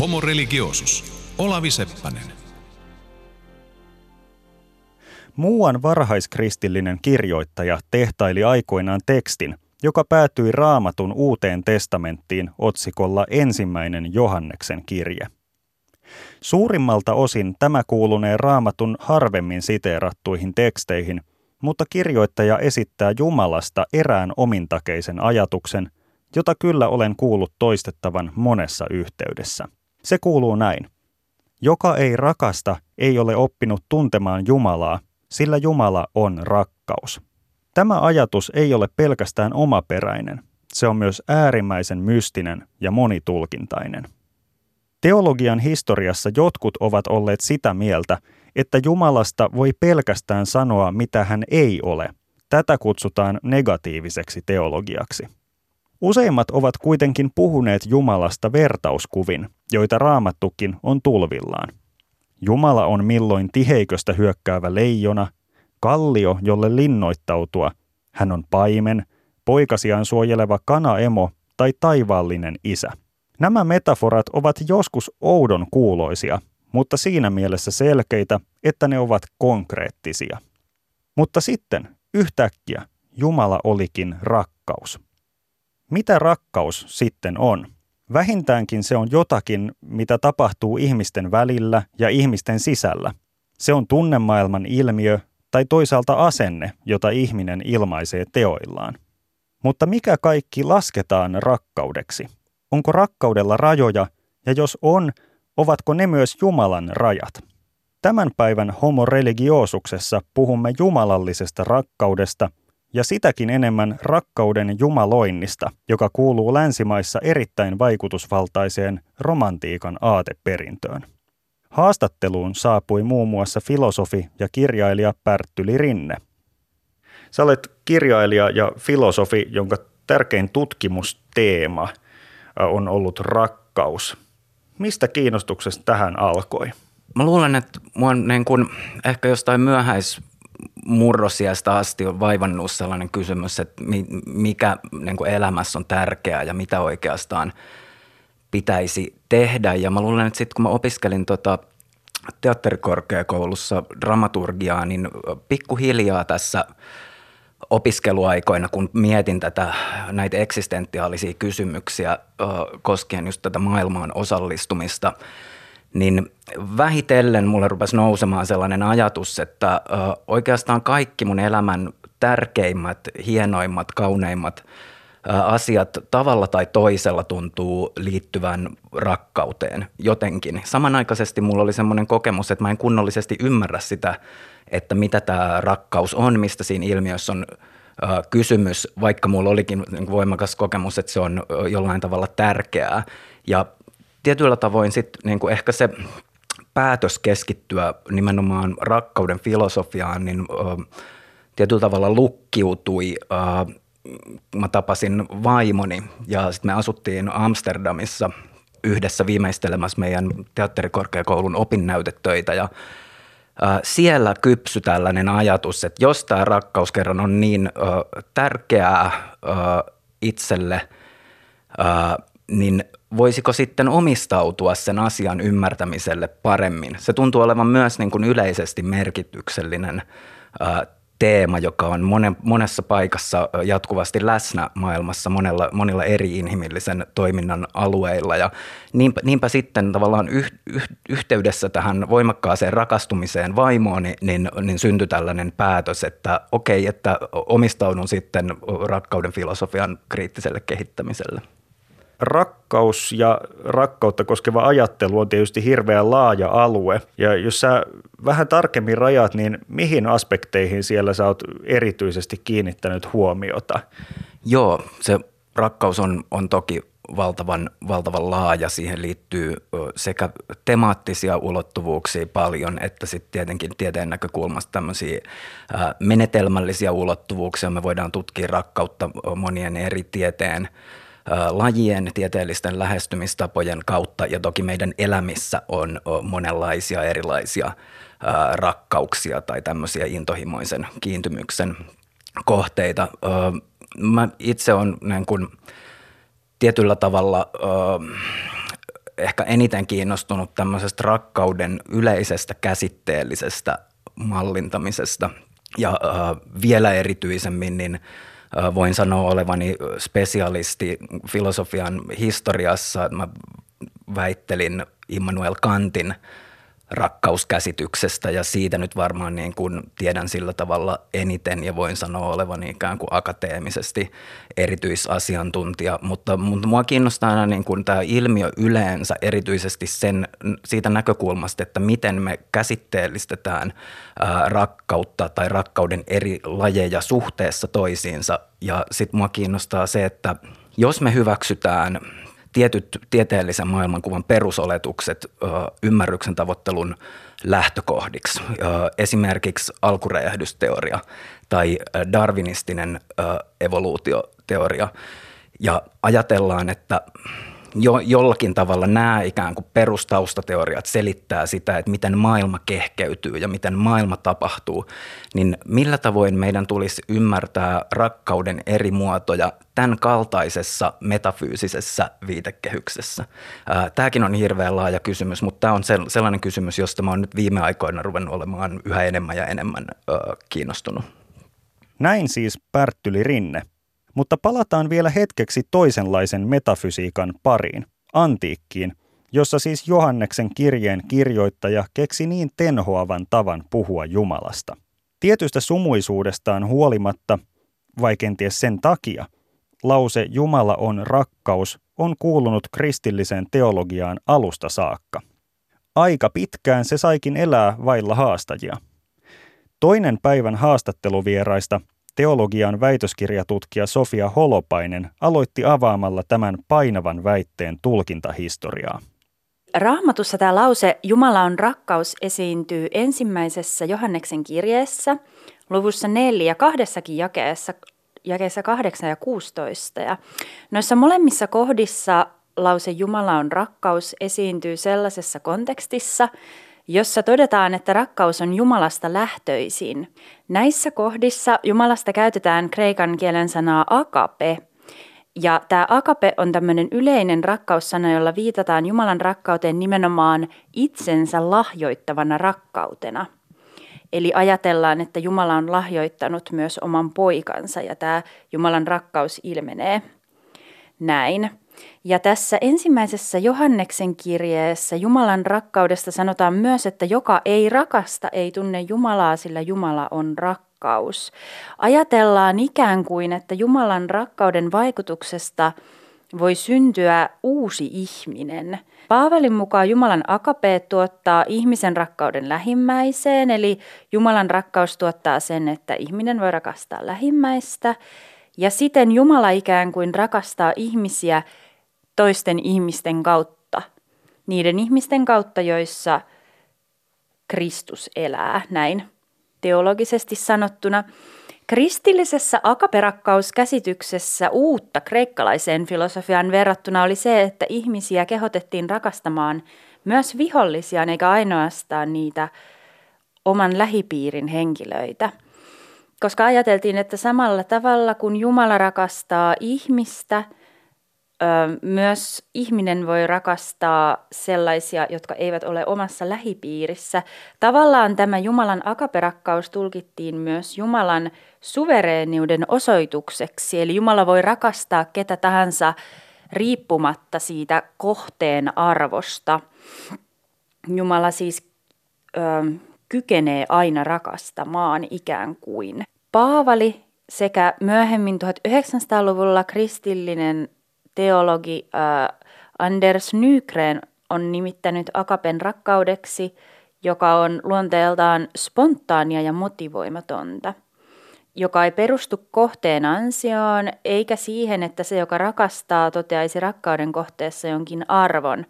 Homo religiosus. Olavi Seppänen. Muuan varhaiskristillinen kirjoittaja tehtaili aikoinaan tekstin, joka päätyi raamatun uuteen testamenttiin otsikolla ensimmäinen Johanneksen kirje. Suurimmalta osin tämä kuulunee raamatun harvemmin siteerattuihin teksteihin, mutta kirjoittaja esittää Jumalasta erään omintakeisen ajatuksen, jota kyllä olen kuullut toistettavan monessa yhteydessä. Se kuuluu näin. Joka ei rakasta, ei ole oppinut tuntemaan Jumalaa, sillä Jumala on rakkaus. Tämä ajatus ei ole pelkästään omaperäinen, se on myös äärimmäisen mystinen ja monitulkintainen. Teologian historiassa jotkut ovat olleet sitä mieltä, että Jumalasta voi pelkästään sanoa, mitä hän ei ole. Tätä kutsutaan negatiiviseksi teologiaksi. Useimmat ovat kuitenkin puhuneet Jumalasta vertauskuvin, joita raamattukin on tulvillaan. Jumala on milloin tiheiköstä hyökkäävä leijona, kallio, jolle linnoittautua, hän on paimen, poikasiaan suojeleva kanaemo tai taivaallinen isä. Nämä metaforat ovat joskus oudon kuuloisia, mutta siinä mielessä selkeitä, että ne ovat konkreettisia. Mutta sitten yhtäkkiä Jumala olikin rakkaus. Mitä rakkaus sitten on? Vähintäänkin se on jotakin, mitä tapahtuu ihmisten välillä ja ihmisten sisällä. Se on tunnemaailman ilmiö tai toisaalta asenne, jota ihminen ilmaisee teoillaan. Mutta mikä kaikki lasketaan rakkaudeksi? Onko rakkaudella rajoja, ja jos on, ovatko ne myös Jumalan rajat? Tämän päivän homo religioosuksessa puhumme jumalallisesta rakkaudesta – ja sitäkin enemmän rakkauden jumaloinnista, joka kuuluu länsimaissa erittäin vaikutusvaltaiseen romantiikan aateperintöön. Haastatteluun saapui muun muassa filosofi ja kirjailija Pärttyli Rinne. Sä olet kirjailija ja filosofi, jonka tärkein tutkimusteema on ollut rakkaus. Mistä kiinnostuksesta tähän alkoi? Mä luulen, että mua niin kun ehkä jostain myöhäis murrosiasta asti on vaivannut sellainen kysymys, että mikä niin kuin elämässä on tärkeää ja mitä oikeastaan pitäisi tehdä. Ja mä luulen, että sitten kun mä opiskelin tota teatterikorkeakoulussa dramaturgiaa, niin pikkuhiljaa tässä opiskeluaikoina, kun mietin tätä, näitä eksistentiaalisia kysymyksiä koskien just tätä maailmaan osallistumista – niin vähitellen mulle rupesi nousemaan sellainen ajatus, että oikeastaan kaikki mun elämän tärkeimmät, hienoimmat, kauneimmat asiat tavalla tai toisella tuntuu liittyvän rakkauteen jotenkin. Samanaikaisesti mulla oli semmoinen kokemus, että mä en kunnollisesti ymmärrä sitä, että mitä tämä rakkaus on, mistä siinä ilmiössä on kysymys, vaikka mulla olikin voimakas kokemus, että se on jollain tavalla tärkeää. Ja tietyllä tavoin sitten niin kuin ehkä se päätös keskittyä nimenomaan rakkauden filosofiaan, niin ö, tietyllä tavalla lukkiutui. Ö, mä tapasin vaimoni ja sitten me asuttiin Amsterdamissa yhdessä viimeistelemässä meidän teatterikorkeakoulun opinnäytetöitä ja siellä kypsy tällainen ajatus, että jos tämä rakkaus kerran on niin ö, tärkeää ö, itselle, ö, niin voisiko sitten omistautua sen asian ymmärtämiselle paremmin. Se tuntuu olevan myös niin kuin yleisesti merkityksellinen ää, teema, joka on monen, monessa paikassa jatkuvasti läsnä maailmassa monella, monilla eri inhimillisen toiminnan alueilla. Ja niinpä, niinpä sitten tavallaan yh, yh, yhteydessä tähän voimakkaaseen rakastumiseen vaimoon, niin, niin, niin syntyi tällainen päätös, että okei, että omistaudun sitten rakkauden filosofian kriittiselle kehittämiselle rakkaus ja rakkautta koskeva ajattelu on tietysti hirveän laaja alue. Ja jos sä vähän tarkemmin rajat, niin mihin aspekteihin siellä sä oot erityisesti kiinnittänyt huomiota? Joo, se rakkaus on, on toki valtavan, valtavan laaja. Siihen liittyy sekä temaattisia ulottuvuuksia paljon, että sitten tietenkin tieteen näkökulmasta tämmöisiä menetelmällisiä ulottuvuuksia. Me voidaan tutkia rakkautta monien eri tieteen lajien, tieteellisten lähestymistapojen kautta ja toki meidän elämissä on monenlaisia erilaisia rakkauksia tai tämmöisiä intohimoisen kiintymyksen kohteita. Mä itse on niin kuin tietyllä tavalla ehkä eniten kiinnostunut tämmöisestä rakkauden yleisestä käsitteellisestä mallintamisesta. Ja vielä erityisemmin niin voin sanoa olevani spesialisti filosofian historiassa. Mä väittelin Immanuel Kantin – rakkauskäsityksestä ja siitä nyt varmaan niin kuin tiedän sillä tavalla eniten ja voin sanoa olevan ikään kuin akateemisesti erityisasiantuntija, mutta, mutta mua kiinnostaa aina niin kuin tämä ilmiö yleensä erityisesti sen, siitä näkökulmasta, että miten me käsitteellistetään ää, rakkautta tai rakkauden eri lajeja suhteessa toisiinsa. Ja sitten mua kiinnostaa se, että jos me hyväksytään tietyt tieteellisen maailmankuvan perusoletukset ö, ymmärryksen tavoittelun lähtökohdiksi. Ö, esimerkiksi alkuräjähdysteoria tai darwinistinen ö, evoluutioteoria. Ja ajatellaan, että jo, jollakin tavalla nämä ikään kuin perustaustateoriat selittää sitä, että miten maailma kehkeytyy ja miten maailma tapahtuu, niin millä tavoin meidän tulisi ymmärtää rakkauden eri muotoja tämän kaltaisessa metafyysisessä viitekehyksessä? Tämäkin on hirveän laaja kysymys, mutta tämä on sellainen kysymys, josta mä oon nyt viime aikoina ruvennut olemaan yhä enemmän ja enemmän kiinnostunut. Näin siis Pärttyli Rinne – mutta palataan vielä hetkeksi toisenlaisen metafysiikan pariin, antiikkiin, jossa siis Johanneksen kirjeen kirjoittaja keksi niin tenhoavan tavan puhua Jumalasta. Tietystä sumuisuudestaan huolimatta, vai kenties sen takia, lause Jumala on rakkaus on kuulunut kristilliseen teologiaan alusta saakka. Aika pitkään se saikin elää vailla haastajia. Toinen päivän haastatteluvieraista teologian väitöskirjatutkija Sofia Holopainen aloitti avaamalla tämän painavan väitteen tulkintahistoriaa. Raamatussa tämä lause Jumala on rakkaus esiintyy ensimmäisessä Johanneksen kirjeessä luvussa 4 kahdessakin jakeessa, jakeessa 8 ja 16. Ja noissa molemmissa kohdissa lause Jumala on rakkaus esiintyy sellaisessa kontekstissa, jossa todetaan, että rakkaus on Jumalasta lähtöisin. Näissä kohdissa Jumalasta käytetään kreikan kielen sanaa akape. Ja tämä akape on tämmöinen yleinen rakkaussana, jolla viitataan Jumalan rakkauteen nimenomaan itsensä lahjoittavana rakkautena. Eli ajatellaan, että Jumala on lahjoittanut myös oman poikansa ja tämä Jumalan rakkaus ilmenee näin. Ja tässä ensimmäisessä Johanneksen kirjeessä Jumalan rakkaudesta sanotaan myös, että joka ei rakasta, ei tunne Jumalaa, sillä Jumala on rakkaus. Ajatellaan ikään kuin, että Jumalan rakkauden vaikutuksesta voi syntyä uusi ihminen. Paavalin mukaan Jumalan akapeet tuottaa ihmisen rakkauden lähimmäiseen, eli Jumalan rakkaus tuottaa sen, että ihminen voi rakastaa lähimmäistä. Ja siten Jumala ikään kuin rakastaa ihmisiä toisten ihmisten kautta, niiden ihmisten kautta, joissa Kristus elää, näin teologisesti sanottuna. Kristillisessä akaperakkauskäsityksessä uutta kreikkalaiseen filosofiaan verrattuna oli se, että ihmisiä kehotettiin rakastamaan myös vihollisiaan eikä ainoastaan niitä oman lähipiirin henkilöitä. Koska ajateltiin, että samalla tavalla kun Jumala rakastaa ihmistä – myös ihminen voi rakastaa sellaisia, jotka eivät ole omassa lähipiirissä. Tavallaan tämä Jumalan akaperakkaus tulkittiin myös Jumalan suvereeniuden osoitukseksi. Eli Jumala voi rakastaa ketä tahansa riippumatta siitä kohteen arvosta. Jumala siis ö, kykenee aina rakastamaan ikään kuin. Paavali sekä myöhemmin 1900-luvulla kristillinen teologi äh, Anders Nygren on nimittänyt akapen rakkaudeksi, joka on luonteeltaan spontaania ja motivoimatonta, joka ei perustu kohteen ansioon eikä siihen, että se, joka rakastaa, toteaisi rakkauden kohteessa jonkin arvon,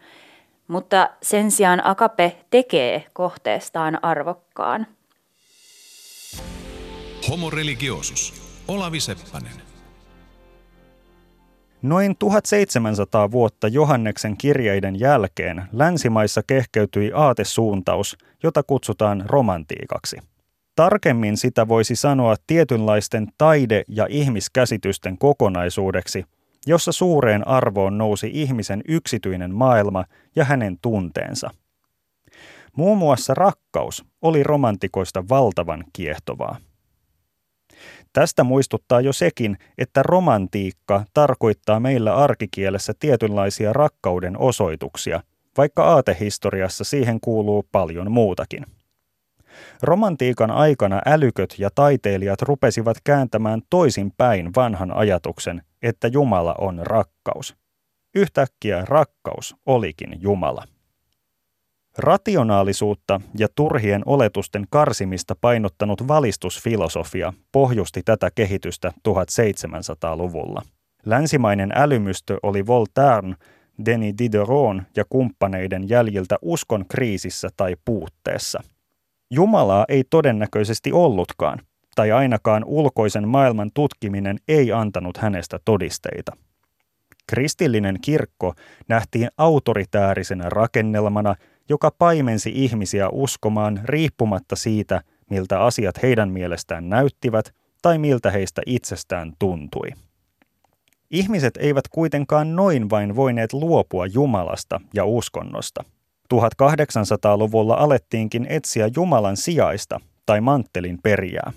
mutta sen sijaan akape tekee kohteestaan arvokkaan. Homo religiosus. Olavi Seppänen. Noin 1700 vuotta Johanneksen kirjeiden jälkeen länsimaissa kehkeytyi aatesuuntaus, jota kutsutaan romantiikaksi. Tarkemmin sitä voisi sanoa tietynlaisten taide- ja ihmiskäsitysten kokonaisuudeksi, jossa suureen arvoon nousi ihmisen yksityinen maailma ja hänen tunteensa. Muun muassa rakkaus oli romantikoista valtavan kiehtovaa. Tästä muistuttaa jo sekin, että romantiikka tarkoittaa meillä arkikielessä tietynlaisia rakkauden osoituksia, vaikka aatehistoriassa siihen kuuluu paljon muutakin. Romantiikan aikana älyköt ja taiteilijat rupesivat kääntämään toisin päin vanhan ajatuksen, että Jumala on rakkaus. Yhtäkkiä rakkaus olikin Jumala. Rationaalisuutta ja turhien oletusten karsimista painottanut valistusfilosofia pohjusti tätä kehitystä 1700-luvulla. Länsimainen älymystö oli Voltaire, Denis Diderot ja kumppaneiden jäljiltä uskon kriisissä tai puutteessa. Jumalaa ei todennäköisesti ollutkaan, tai ainakaan ulkoisen maailman tutkiminen ei antanut hänestä todisteita. Kristillinen kirkko nähtiin autoritäärisenä rakennelmana, joka paimensi ihmisiä uskomaan riippumatta siitä, miltä asiat heidän mielestään näyttivät tai miltä heistä itsestään tuntui. Ihmiset eivät kuitenkaan noin vain voineet luopua Jumalasta ja uskonnosta. 1800-luvulla alettiinkin etsiä Jumalan sijaista tai manttelin perijää.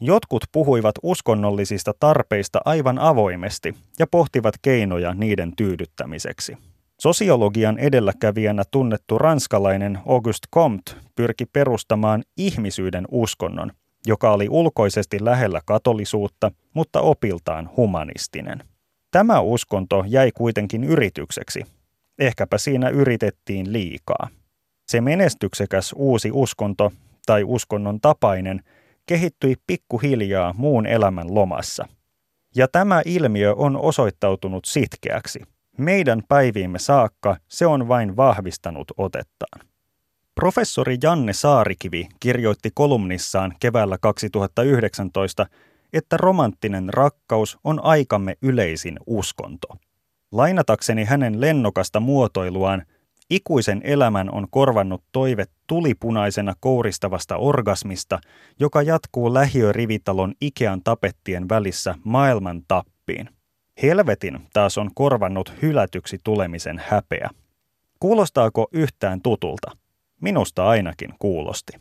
Jotkut puhuivat uskonnollisista tarpeista aivan avoimesti ja pohtivat keinoja niiden tyydyttämiseksi. Sosiologian edelläkävijänä tunnettu ranskalainen Auguste Comte pyrki perustamaan ihmisyyden uskonnon, joka oli ulkoisesti lähellä katolisuutta, mutta opiltaan humanistinen. Tämä uskonto jäi kuitenkin yritykseksi. Ehkäpä siinä yritettiin liikaa. Se menestyksekäs uusi uskonto tai uskonnon tapainen kehittyi pikkuhiljaa muun elämän lomassa. Ja tämä ilmiö on osoittautunut sitkeäksi – meidän päiviimme saakka se on vain vahvistanut otettaan. Professori Janne Saarikivi kirjoitti kolumnissaan keväällä 2019, että romanttinen rakkaus on aikamme yleisin uskonto. Lainatakseni hänen lennokasta muotoiluaan, ikuisen elämän on korvannut toive tulipunaisena kouristavasta orgasmista, joka jatkuu lähiörivitalon Ikean tapettien välissä maailman tappiin. Helvetin taas on korvannut hylätyksi tulemisen häpeä. Kuulostaako yhtään tutulta? Minusta ainakin kuulosti.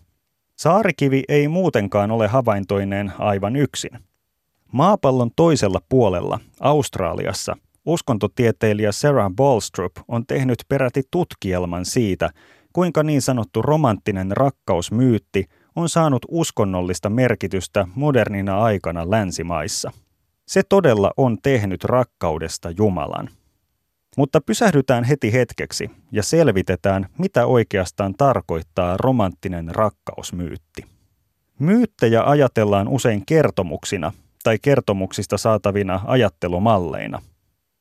Saarikivi ei muutenkaan ole havaintoineen aivan yksin. Maapallon toisella puolella, Australiassa, uskontotieteilijä Sarah Ballstrup on tehnyt peräti tutkielman siitä, kuinka niin sanottu romanttinen rakkausmyytti on saanut uskonnollista merkitystä modernina aikana länsimaissa – se todella on tehnyt rakkaudesta Jumalan. Mutta pysähdytään heti hetkeksi ja selvitetään, mitä oikeastaan tarkoittaa romanttinen rakkausmyytti. Myyttejä ajatellaan usein kertomuksina tai kertomuksista saatavina ajattelumalleina.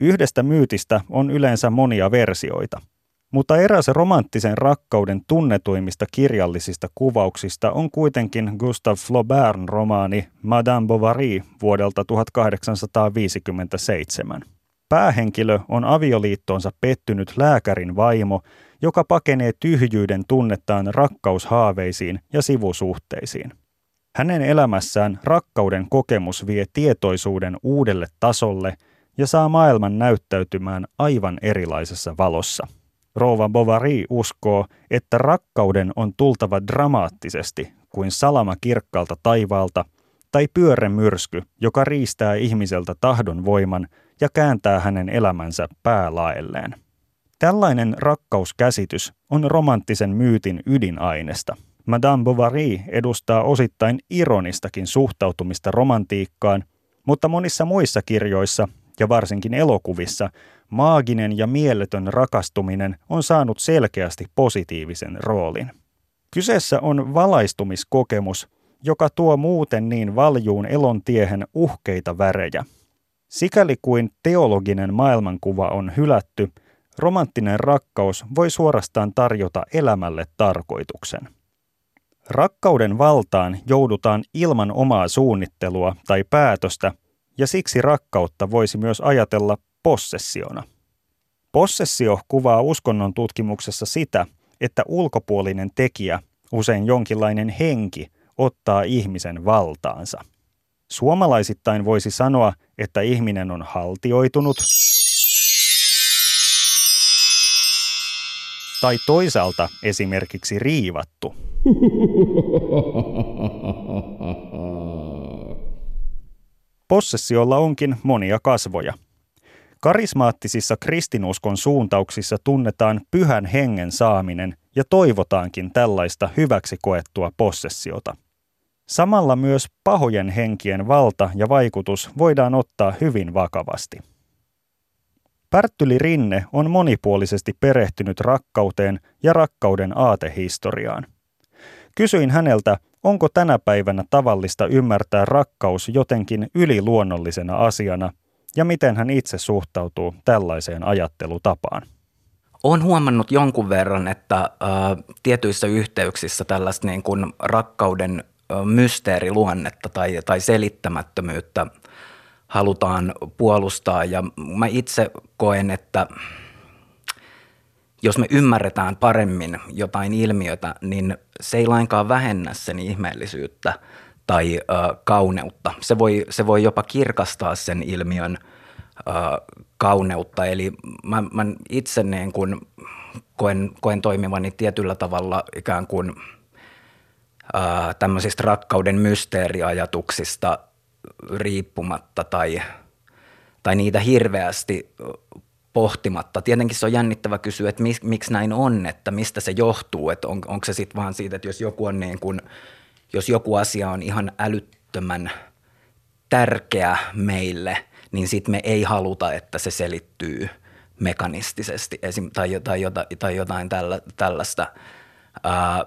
Yhdestä myytistä on yleensä monia versioita – mutta eräs romanttisen rakkauden tunnetuimmista kirjallisista kuvauksista on kuitenkin Gustave Flaubertin romaani Madame Bovary vuodelta 1857. Päähenkilö on avioliittoonsa pettynyt lääkärin vaimo, joka pakenee tyhjyyden tunnettaan rakkaushaaveisiin ja sivusuhteisiin. Hänen elämässään rakkauden kokemus vie tietoisuuden uudelle tasolle ja saa maailman näyttäytymään aivan erilaisessa valossa. Rouva Bovary uskoo, että rakkauden on tultava dramaattisesti kuin salama kirkkaalta taivaalta tai pyörremyrsky, joka riistää ihmiseltä tahdon voiman ja kääntää hänen elämänsä päälaelleen. Tällainen rakkauskäsitys on romanttisen myytin ydinainesta. Madame Bovary edustaa osittain ironistakin suhtautumista romantiikkaan, mutta monissa muissa kirjoissa ja varsinkin elokuvissa maaginen ja mieletön rakastuminen on saanut selkeästi positiivisen roolin. Kyseessä on valaistumiskokemus, joka tuo muuten niin valjuun elontiehen uhkeita värejä. Sikäli kuin teologinen maailmankuva on hylätty, romanttinen rakkaus voi suorastaan tarjota elämälle tarkoituksen. Rakkauden valtaan joudutaan ilman omaa suunnittelua tai päätöstä, ja siksi rakkautta voisi myös ajatella possessiona. Possessio kuvaa uskonnon tutkimuksessa sitä, että ulkopuolinen tekijä, usein jonkinlainen henki, ottaa ihmisen valtaansa. Suomalaisittain voisi sanoa, että ihminen on haltioitunut. Tai toisaalta esimerkiksi riivattu. Possessiolla onkin monia kasvoja. Karismaattisissa kristinuskon suuntauksissa tunnetaan pyhän hengen saaminen ja toivotaankin tällaista hyväksi koettua possessiota. Samalla myös pahojen henkien valta ja vaikutus voidaan ottaa hyvin vakavasti. Pärttyli Rinne on monipuolisesti perehtynyt rakkauteen ja rakkauden aatehistoriaan. Kysyin häneltä, onko tänä päivänä tavallista ymmärtää rakkaus jotenkin yliluonnollisena asiana ja miten hän itse suhtautuu tällaiseen ajattelutapaan. Olen huomannut jonkun verran, että ä, tietyissä yhteyksissä tällaista niin kuin rakkauden ä, mysteeriluonnetta tai, tai selittämättömyyttä halutaan puolustaa. Ja mä itse koen, että jos me ymmärretään paremmin jotain ilmiötä, niin se ei lainkaan vähennä sen ihmeellisyyttä tai ö, kauneutta. Se voi, se voi jopa kirkastaa sen ilmiön ö, kauneutta. Eli mä, mä itse niin kun koen, koen toimivani tietyllä tavalla ikään kuin ö, tämmöisistä rakkauden mysteeriajatuksista riippumatta tai, tai niitä hirveästi pohtimatta. Tietenkin se on jännittävä kysyä, että mik, miksi näin on, että mistä se johtuu, että on, onko se sitten vaan siitä, että jos joku, on niin kuin, jos joku asia on ihan älyttömän tärkeä meille, niin sitten me ei haluta, että se selittyy mekanistisesti esim, tai, tai, jotain, tai jotain tällä, tällaista. Ää,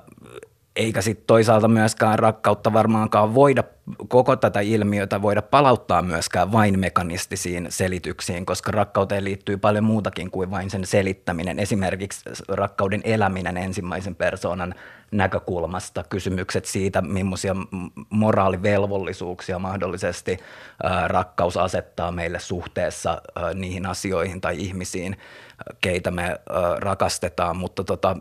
eikä sitten toisaalta myöskään rakkautta varmaankaan voida, koko tätä ilmiötä voida palauttaa myöskään vain mekanistisiin selityksiin, koska rakkauteen liittyy paljon muutakin kuin vain sen selittäminen. Esimerkiksi rakkauden eläminen ensimmäisen persoonan näkökulmasta, kysymykset siitä, millaisia moraalivelvollisuuksia mahdollisesti rakkaus asettaa meille suhteessa niihin asioihin tai ihmisiin, keitä me rakastetaan, mutta tota,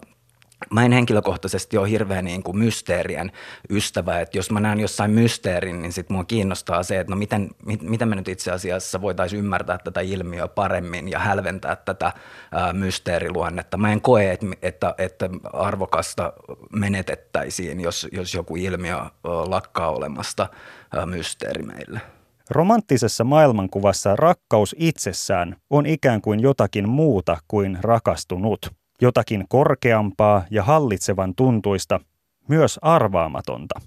Mä en henkilökohtaisesti ole hirveän niin kuin mysteerien ystävä, että jos mä näen jossain mysteerin, niin sit mua kiinnostaa se, että no miten, mit, miten me nyt itse asiassa voitaisiin ymmärtää tätä ilmiöä paremmin ja hälventää tätä ää, mysteeriluonnetta. Mä en koe, että, että, että arvokasta menetettäisiin, jos, jos joku ilmiö lakkaa olemasta ää, mysteeri meille. Romanttisessa maailmankuvassa rakkaus itsessään on ikään kuin jotakin muuta kuin rakastunut – jotakin korkeampaa ja hallitsevan tuntuista, myös arvaamatonta.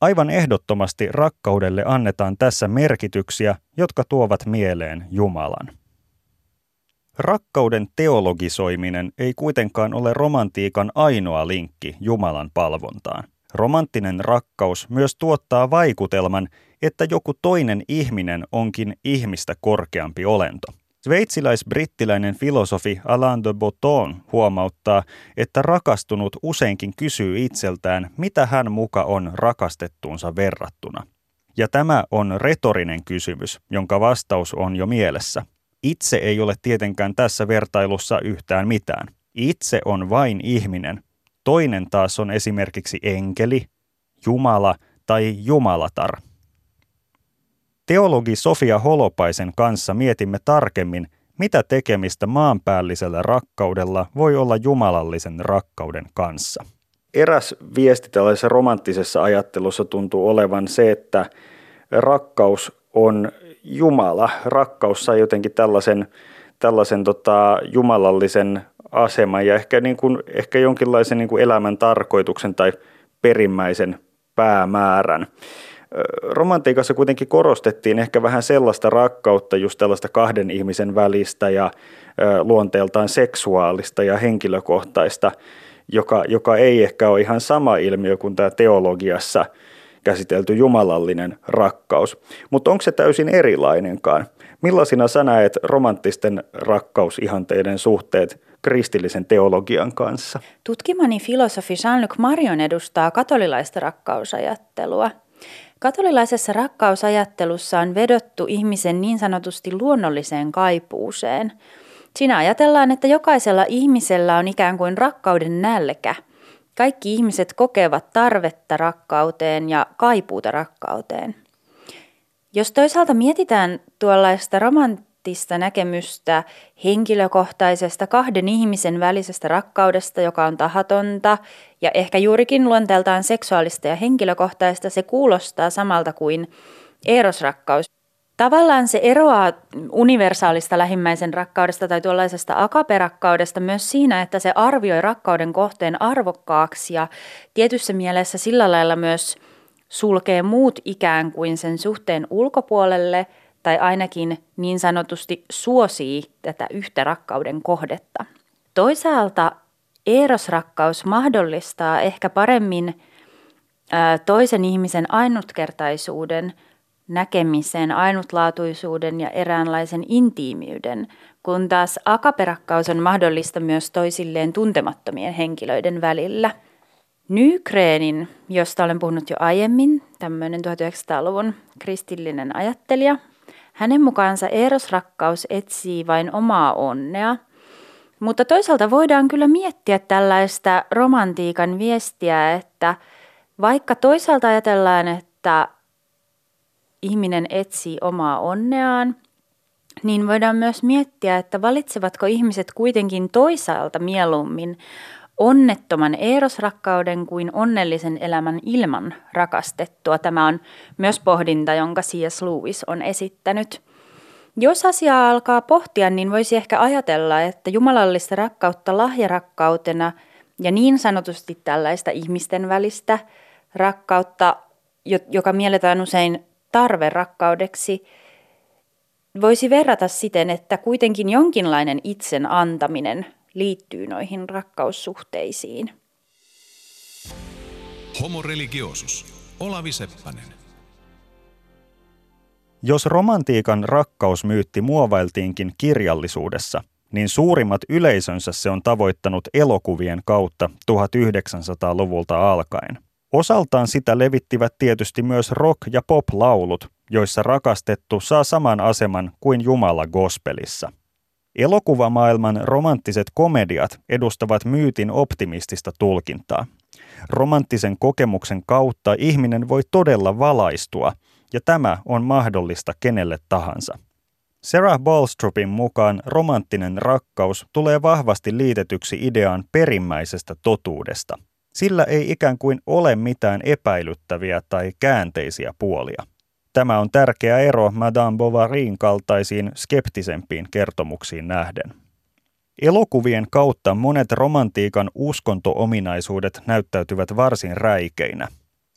Aivan ehdottomasti rakkaudelle annetaan tässä merkityksiä, jotka tuovat mieleen Jumalan. Rakkauden teologisoiminen ei kuitenkaan ole romantiikan ainoa linkki Jumalan palvontaan. Romanttinen rakkaus myös tuottaa vaikutelman, että joku toinen ihminen onkin ihmistä korkeampi olento – Sveitsiläis-brittiläinen filosofi Alain de Botton huomauttaa, että rakastunut useinkin kysyy itseltään, mitä hän muka on rakastettuunsa verrattuna. Ja tämä on retorinen kysymys, jonka vastaus on jo mielessä. Itse ei ole tietenkään tässä vertailussa yhtään mitään. Itse on vain ihminen. Toinen taas on esimerkiksi enkeli, Jumala tai Jumalatar – Teologi Sofia Holopaisen kanssa mietimme tarkemmin, mitä tekemistä maanpäällisellä rakkaudella voi olla jumalallisen rakkauden kanssa. Eräs viesti tällaisessa romanttisessa ajattelussa tuntuu olevan se, että rakkaus on Jumala. Rakkaus saa jotenkin tällaisen, tällaisen tota, jumalallisen aseman ja ehkä, niin kuin, ehkä jonkinlaisen niin kuin elämän tarkoituksen tai perimmäisen päämäärän romantiikassa kuitenkin korostettiin ehkä vähän sellaista rakkautta, just tällaista kahden ihmisen välistä ja luonteeltaan seksuaalista ja henkilökohtaista, joka, joka ei ehkä ole ihan sama ilmiö kuin tämä teologiassa käsitelty jumalallinen rakkaus. Mutta onko se täysin erilainenkaan? Millaisina sä näet romanttisten rakkausihanteiden suhteet kristillisen teologian kanssa? Tutkimani filosofi Jean-Luc Marion edustaa katolilaista rakkausajattelua – Katolilaisessa rakkausajattelussa on vedottu ihmisen niin sanotusti luonnolliseen kaipuuseen. Siinä ajatellaan, että jokaisella ihmisellä on ikään kuin rakkauden nälkä. Kaikki ihmiset kokevat tarvetta rakkauteen ja kaipuuta rakkauteen. Jos toisaalta mietitään tuollaista romanttista näkemystä henkilökohtaisesta kahden ihmisen välisestä rakkaudesta, joka on tahatonta ja ehkä juurikin luonteeltaan seksuaalista ja henkilökohtaista, se kuulostaa samalta kuin erosrakkaus. Tavallaan se eroaa universaalista lähimmäisen rakkaudesta tai tuollaisesta akaperakkaudesta myös siinä, että se arvioi rakkauden kohteen arvokkaaksi ja tietyssä mielessä sillä lailla myös sulkee muut ikään kuin sen suhteen ulkopuolelle tai ainakin niin sanotusti suosii tätä yhtä rakkauden kohdetta. Toisaalta erosrakkaus mahdollistaa ehkä paremmin toisen ihmisen ainutkertaisuuden – näkemisen, ainutlaatuisuuden ja eräänlaisen intiimiyden, kun taas akaperakkaus on mahdollista myös toisilleen tuntemattomien henkilöiden välillä. Nykreenin, josta olen puhunut jo aiemmin, tämmöinen 1900-luvun kristillinen ajattelija, hänen mukaansa erosrakkaus etsii vain omaa onnea, mutta toisaalta voidaan kyllä miettiä tällaista romantiikan viestiä, että vaikka toisaalta ajatellaan, että ihminen etsii omaa onneaan, niin voidaan myös miettiä, että valitsevatko ihmiset kuitenkin toisaalta mieluummin onnettoman erosrakkauden kuin onnellisen elämän ilman rakastettua. Tämä on myös pohdinta, jonka C.S. Lewis on esittänyt. Jos asiaa alkaa pohtia, niin voisi ehkä ajatella, että jumalallista rakkautta lahjarakkautena ja niin sanotusti tällaista ihmisten välistä rakkautta, joka mielletään usein tarverakkaudeksi voisi verrata siten, että kuitenkin jonkinlainen itsen antaminen liittyy noihin rakkaussuhteisiin. Homo religiosus. Olavi Seppänen. Jos romantiikan rakkausmyytti muovailtiinkin kirjallisuudessa, niin suurimmat yleisönsä se on tavoittanut elokuvien kautta 1900-luvulta alkaen. Osaltaan sitä levittivät tietysti myös rock- ja pop-laulut, joissa rakastettu saa saman aseman kuin Jumala gospelissa. Elokuvamaailman romanttiset komediat edustavat myytin optimistista tulkintaa. Romanttisen kokemuksen kautta ihminen voi todella valaistua, ja tämä on mahdollista kenelle tahansa. Sarah Ballstrupin mukaan romanttinen rakkaus tulee vahvasti liitetyksi ideaan perimmäisestä totuudesta – sillä ei ikään kuin ole mitään epäilyttäviä tai käänteisiä puolia. Tämä on tärkeä ero Madame Bovaryin kaltaisiin skeptisempiin kertomuksiin nähden. Elokuvien kautta monet romantiikan uskontoominaisuudet näyttäytyvät varsin räikeinä.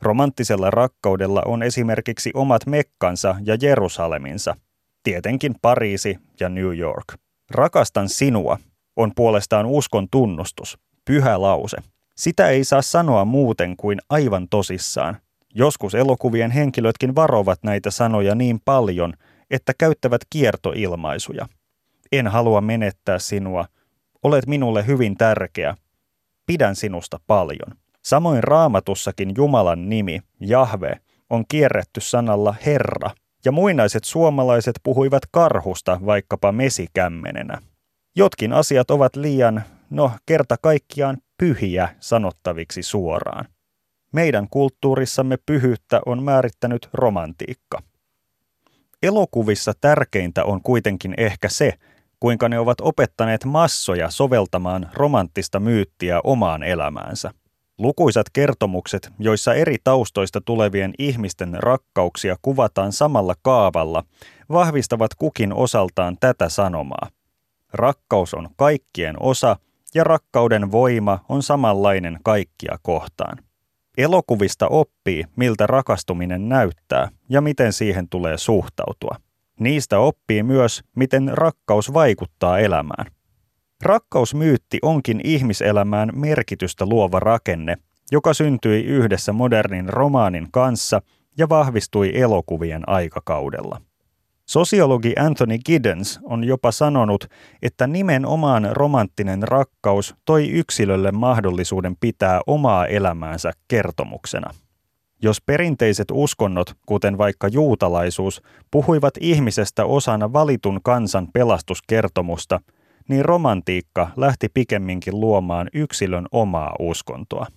Romanttisella rakkaudella on esimerkiksi omat Mekkansa ja Jerusaleminsa, tietenkin Pariisi ja New York. Rakastan sinua on puolestaan uskon tunnustus, pyhä lause – sitä ei saa sanoa muuten kuin aivan tosissaan. Joskus elokuvien henkilötkin varovat näitä sanoja niin paljon, että käyttävät kiertoilmaisuja. En halua menettää sinua. Olet minulle hyvin tärkeä. Pidän sinusta paljon. Samoin raamatussakin Jumalan nimi, Jahve, on kierretty sanalla Herra, ja muinaiset suomalaiset puhuivat karhusta vaikkapa mesikämmenenä. Jotkin asiat ovat liian, no kerta kaikkiaan pyhiä sanottaviksi suoraan. Meidän kulttuurissamme pyhyyttä on määrittänyt romantiikka. Elokuvissa tärkeintä on kuitenkin ehkä se, kuinka ne ovat opettaneet massoja soveltamaan romanttista myyttiä omaan elämäänsä. Lukuisat kertomukset, joissa eri taustoista tulevien ihmisten rakkauksia kuvataan samalla kaavalla, vahvistavat kukin osaltaan tätä sanomaa. Rakkaus on kaikkien osa – ja rakkauden voima on samanlainen kaikkia kohtaan. Elokuvista oppii, miltä rakastuminen näyttää ja miten siihen tulee suhtautua. Niistä oppii myös, miten rakkaus vaikuttaa elämään. Rakkausmyytti onkin ihmiselämään merkitystä luova rakenne, joka syntyi yhdessä modernin romaanin kanssa ja vahvistui elokuvien aikakaudella. Sosiologi Anthony Giddens on jopa sanonut, että nimenomaan romanttinen rakkaus toi yksilölle mahdollisuuden pitää omaa elämäänsä kertomuksena. Jos perinteiset uskonnot, kuten vaikka juutalaisuus, puhuivat ihmisestä osana valitun kansan pelastuskertomusta, niin romantiikka lähti pikemminkin luomaan yksilön omaa uskontoa.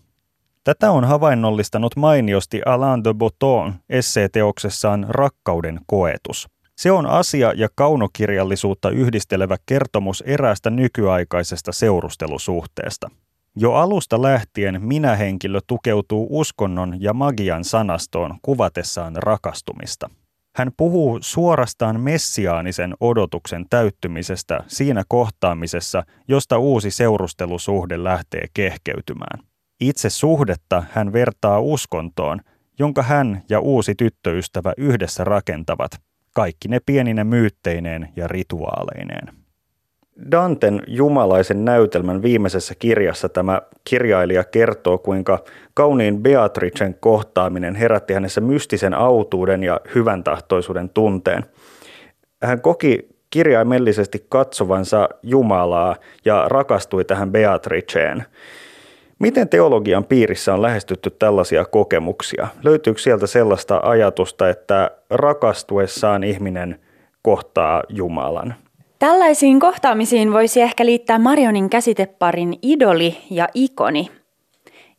Tätä on havainnollistanut mainiosti Alain de Botton esseeteoksessaan Rakkauden koetus. Se on asia- ja kaunokirjallisuutta yhdistelevä kertomus eräästä nykyaikaisesta seurustelusuhteesta. Jo alusta lähtien minä-henkilö tukeutuu uskonnon ja magian sanastoon kuvatessaan rakastumista. Hän puhuu suorastaan messiaanisen odotuksen täyttymisestä siinä kohtaamisessa, josta uusi seurustelusuhde lähtee kehkeytymään. Itse suhdetta hän vertaa uskontoon, jonka hän ja uusi tyttöystävä yhdessä rakentavat, kaikki ne pienine myytteineen ja rituaaleineen. Danten jumalaisen näytelmän viimeisessä kirjassa tämä kirjailija kertoo, kuinka kauniin Beatricen kohtaaminen herätti hänessä mystisen autuuden ja hyvän tahtoisuuden tunteen. Hän koki kirjaimellisesti katsovansa Jumalaa ja rakastui tähän Beatriceen. Miten teologian piirissä on lähestytty tällaisia kokemuksia? Löytyykö sieltä sellaista ajatusta, että rakastuessaan ihminen kohtaa Jumalan? Tällaisiin kohtaamisiin voisi ehkä liittää Marionin käsiteparin idoli ja ikoni.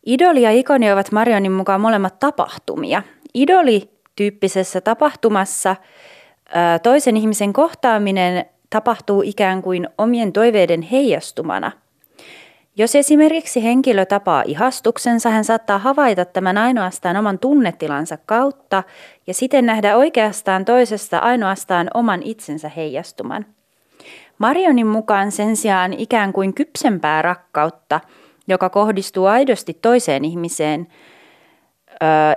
Idoli ja ikoni ovat Marionin mukaan molemmat tapahtumia. Idoli-tyyppisessä tapahtumassa toisen ihmisen kohtaaminen tapahtuu ikään kuin omien toiveiden heijastumana. Jos esimerkiksi henkilö tapaa ihastuksensa, hän saattaa havaita tämän ainoastaan oman tunnetilansa kautta ja siten nähdä oikeastaan toisesta ainoastaan oman itsensä heijastuman. Marionin mukaan sen sijaan ikään kuin kypsempää rakkautta, joka kohdistuu aidosti toiseen ihmiseen,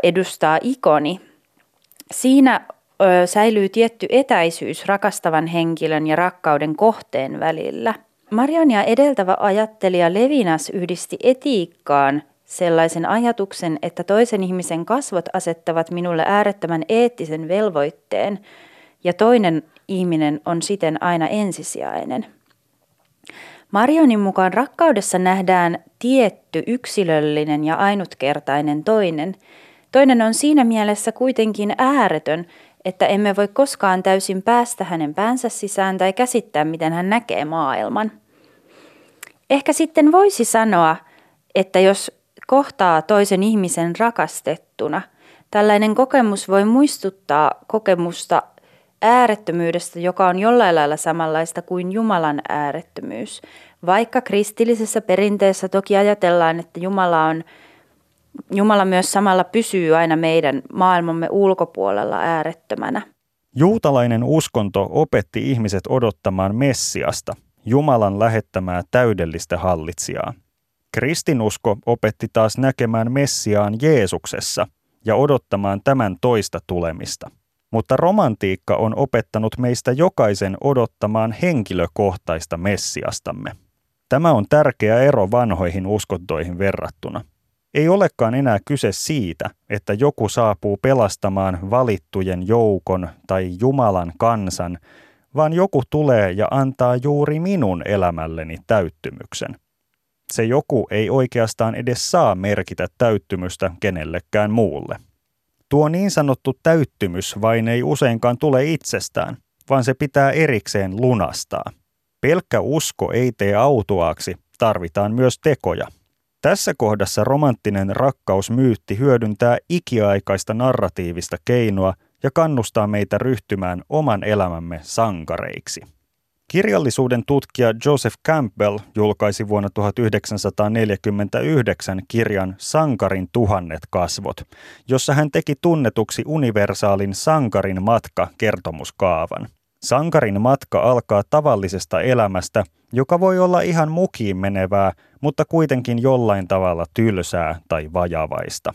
edustaa ikoni. Siinä säilyy tietty etäisyys rakastavan henkilön ja rakkauden kohteen välillä. Marionia edeltävä ajattelija Levinas yhdisti etiikkaan sellaisen ajatuksen, että toisen ihmisen kasvot asettavat minulle äärettömän eettisen velvoitteen ja toinen ihminen on siten aina ensisijainen. Marionin mukaan rakkaudessa nähdään tietty yksilöllinen ja ainutkertainen toinen. Toinen on siinä mielessä kuitenkin ääretön, että emme voi koskaan täysin päästä hänen päänsä sisään tai käsittää, miten hän näkee maailman. Ehkä sitten voisi sanoa, että jos kohtaa toisen ihmisen rakastettuna, tällainen kokemus voi muistuttaa kokemusta äärettömyydestä, joka on jollain lailla samanlaista kuin Jumalan äärettömyys. Vaikka kristillisessä perinteessä toki ajatellaan, että Jumala on Jumala myös samalla pysyy aina meidän maailmamme ulkopuolella äärettömänä. Juutalainen uskonto opetti ihmiset odottamaan Messiasta, Jumalan lähettämää täydellistä hallitsijaa. Kristinusko opetti taas näkemään Messiaan Jeesuksessa ja odottamaan tämän toista tulemista mutta romantiikka on opettanut meistä jokaisen odottamaan henkilökohtaista Messiastamme. Tämä on tärkeä ero vanhoihin uskontoihin verrattuna. Ei olekaan enää kyse siitä, että joku saapuu pelastamaan valittujen joukon tai Jumalan kansan, vaan joku tulee ja antaa juuri minun elämälleni täyttymyksen. Se joku ei oikeastaan edes saa merkitä täyttymystä kenellekään muulle. Tuo niin sanottu täyttymys vain ei useinkaan tule itsestään, vaan se pitää erikseen lunastaa. Pelkkä usko ei tee autuaaksi, tarvitaan myös tekoja. Tässä kohdassa romanttinen rakkausmyytti hyödyntää ikiaikaista narratiivista keinoa ja kannustaa meitä ryhtymään oman elämämme sankareiksi. Kirjallisuuden tutkija Joseph Campbell julkaisi vuonna 1949 kirjan Sankarin tuhannet kasvot, jossa hän teki tunnetuksi universaalin Sankarin matka kertomuskaavan. Sankarin matka alkaa tavallisesta elämästä, joka voi olla ihan mukiin menevää, mutta kuitenkin jollain tavalla tylsää tai vajavaista.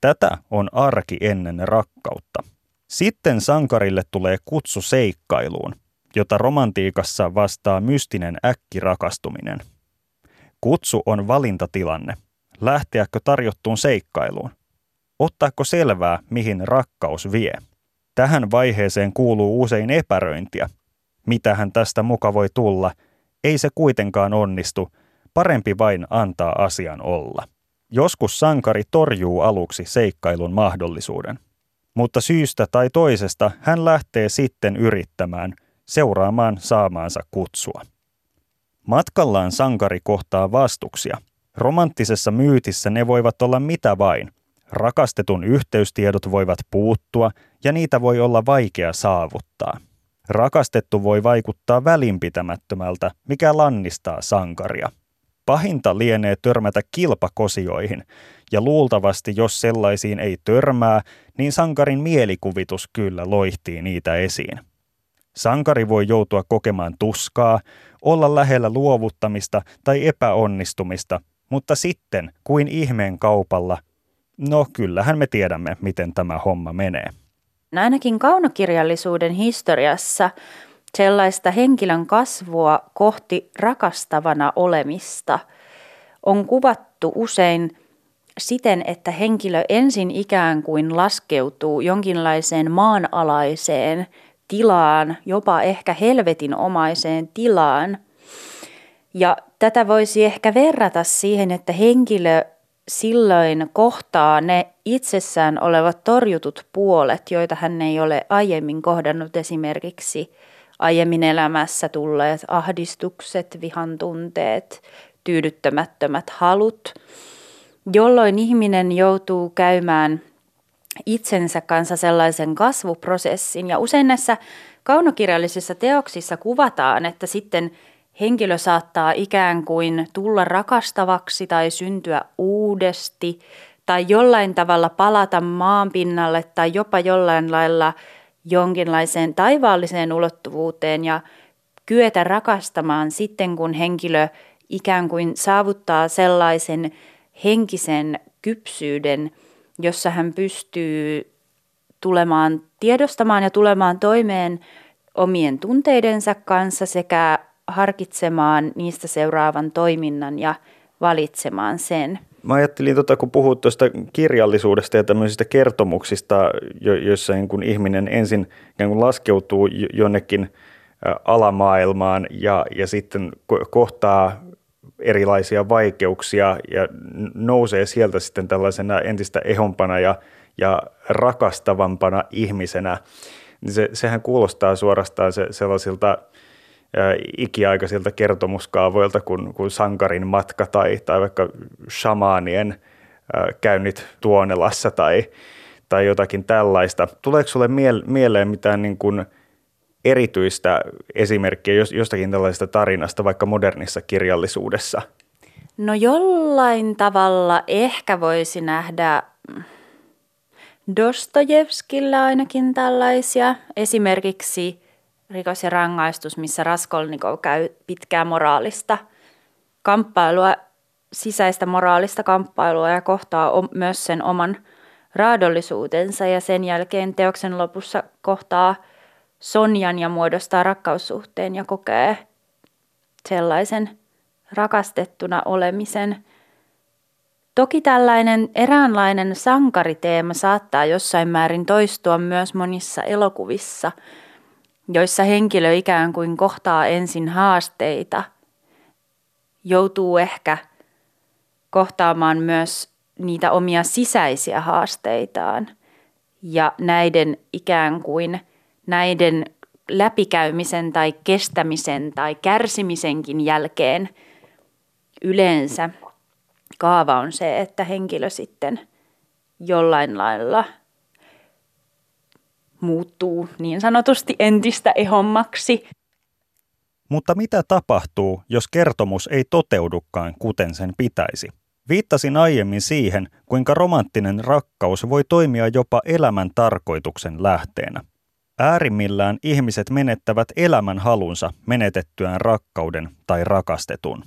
Tätä on arki ennen rakkautta. Sitten sankarille tulee kutsu seikkailuun, jota romantiikassa vastaa mystinen äkkirakastuminen. Kutsu on valintatilanne. Lähteäkö tarjottuun seikkailuun? Ottaako selvää, mihin rakkaus vie? Tähän vaiheeseen kuuluu usein epäröintiä. Mitähän tästä muka voi tulla? Ei se kuitenkaan onnistu. Parempi vain antaa asian olla. Joskus sankari torjuu aluksi seikkailun mahdollisuuden. Mutta syystä tai toisesta hän lähtee sitten yrittämään, seuraamaan saamaansa kutsua. Matkallaan sankari kohtaa vastuksia. Romanttisessa myytissä ne voivat olla mitä vain. Rakastetun yhteystiedot voivat puuttua ja niitä voi olla vaikea saavuttaa. Rakastettu voi vaikuttaa välinpitämättömältä, mikä lannistaa sankaria. Pahinta lienee törmätä kilpakosioihin, ja luultavasti jos sellaisiin ei törmää, niin sankarin mielikuvitus kyllä loihtii niitä esiin. Sankari voi joutua kokemaan tuskaa, olla lähellä luovuttamista tai epäonnistumista, mutta sitten, kuin ihmeen kaupalla, no kyllähän me tiedämme, miten tämä homma menee. Ainakin kaunokirjallisuuden historiassa sellaista henkilön kasvua kohti rakastavana olemista on kuvattu usein siten, että henkilö ensin ikään kuin laskeutuu jonkinlaiseen maanalaiseen tilaan, jopa ehkä helvetinomaiseen tilaan. Ja tätä voisi ehkä verrata siihen, että henkilö silloin kohtaa ne itsessään olevat torjutut puolet, joita hän ei ole aiemmin kohdannut esimerkiksi aiemmin elämässä tulleet ahdistukset, vihan tunteet, tyydyttämättömät halut, jolloin ihminen joutuu käymään itsensä kanssa sellaisen kasvuprosessin. Ja usein näissä kaunokirjallisissa teoksissa kuvataan, että sitten henkilö saattaa ikään kuin tulla rakastavaksi tai syntyä uudesti tai jollain tavalla palata maanpinnalle tai jopa jollain lailla jonkinlaiseen taivaalliseen ulottuvuuteen ja kyetä rakastamaan sitten, kun henkilö ikään kuin saavuttaa sellaisen henkisen kypsyyden, jossa hän pystyy tulemaan, tiedostamaan ja tulemaan toimeen omien tunteidensa kanssa sekä harkitsemaan niistä seuraavan toiminnan ja valitsemaan sen. Mä ajattelin, tota, kun puhut tuosta kirjallisuudesta ja tämmöisistä kertomuksista, jo, joissa niin kun ihminen ensin ikään kuin laskeutuu jonnekin alamaailmaan ja, ja sitten kohtaa erilaisia vaikeuksia ja nousee sieltä sitten tällaisena entistä ehompana ja, ja rakastavampana ihmisenä, niin se, sehän kuulostaa suorastaan se, sellaisilta – ikiaikaisilta kertomuskaavoilta kuin, kuin Sankarin matka tai, tai vaikka shamaanien käynnit Tuonelassa tai, tai jotakin tällaista. Tuleeko sinulle mieleen mitään niin kuin erityistä esimerkkiä jostakin tällaisesta tarinasta vaikka modernissa kirjallisuudessa? No jollain tavalla ehkä voisi nähdä Dostojevskilla ainakin tällaisia. Esimerkiksi rikos ja rangaistus, missä Raskolnikov käy pitkää moraalista kamppailua, sisäistä moraalista kamppailua ja kohtaa myös sen oman raadollisuutensa ja sen jälkeen teoksen lopussa kohtaa Sonjan ja muodostaa rakkaussuhteen ja kokee sellaisen rakastettuna olemisen. Toki tällainen eräänlainen sankariteema saattaa jossain määrin toistua myös monissa elokuvissa – joissa henkilö ikään kuin kohtaa ensin haasteita, joutuu ehkä kohtaamaan myös niitä omia sisäisiä haasteitaan ja näiden ikään kuin näiden läpikäymisen tai kestämisen tai kärsimisenkin jälkeen yleensä kaava on se, että henkilö sitten jollain lailla – muuttuu niin sanotusti entistä ehommaksi. Mutta mitä tapahtuu, jos kertomus ei toteudukaan kuten sen pitäisi? Viittasin aiemmin siihen, kuinka romanttinen rakkaus voi toimia jopa elämän tarkoituksen lähteenä. Äärimmillään ihmiset menettävät elämän halunsa menetettyään rakkauden tai rakastetun.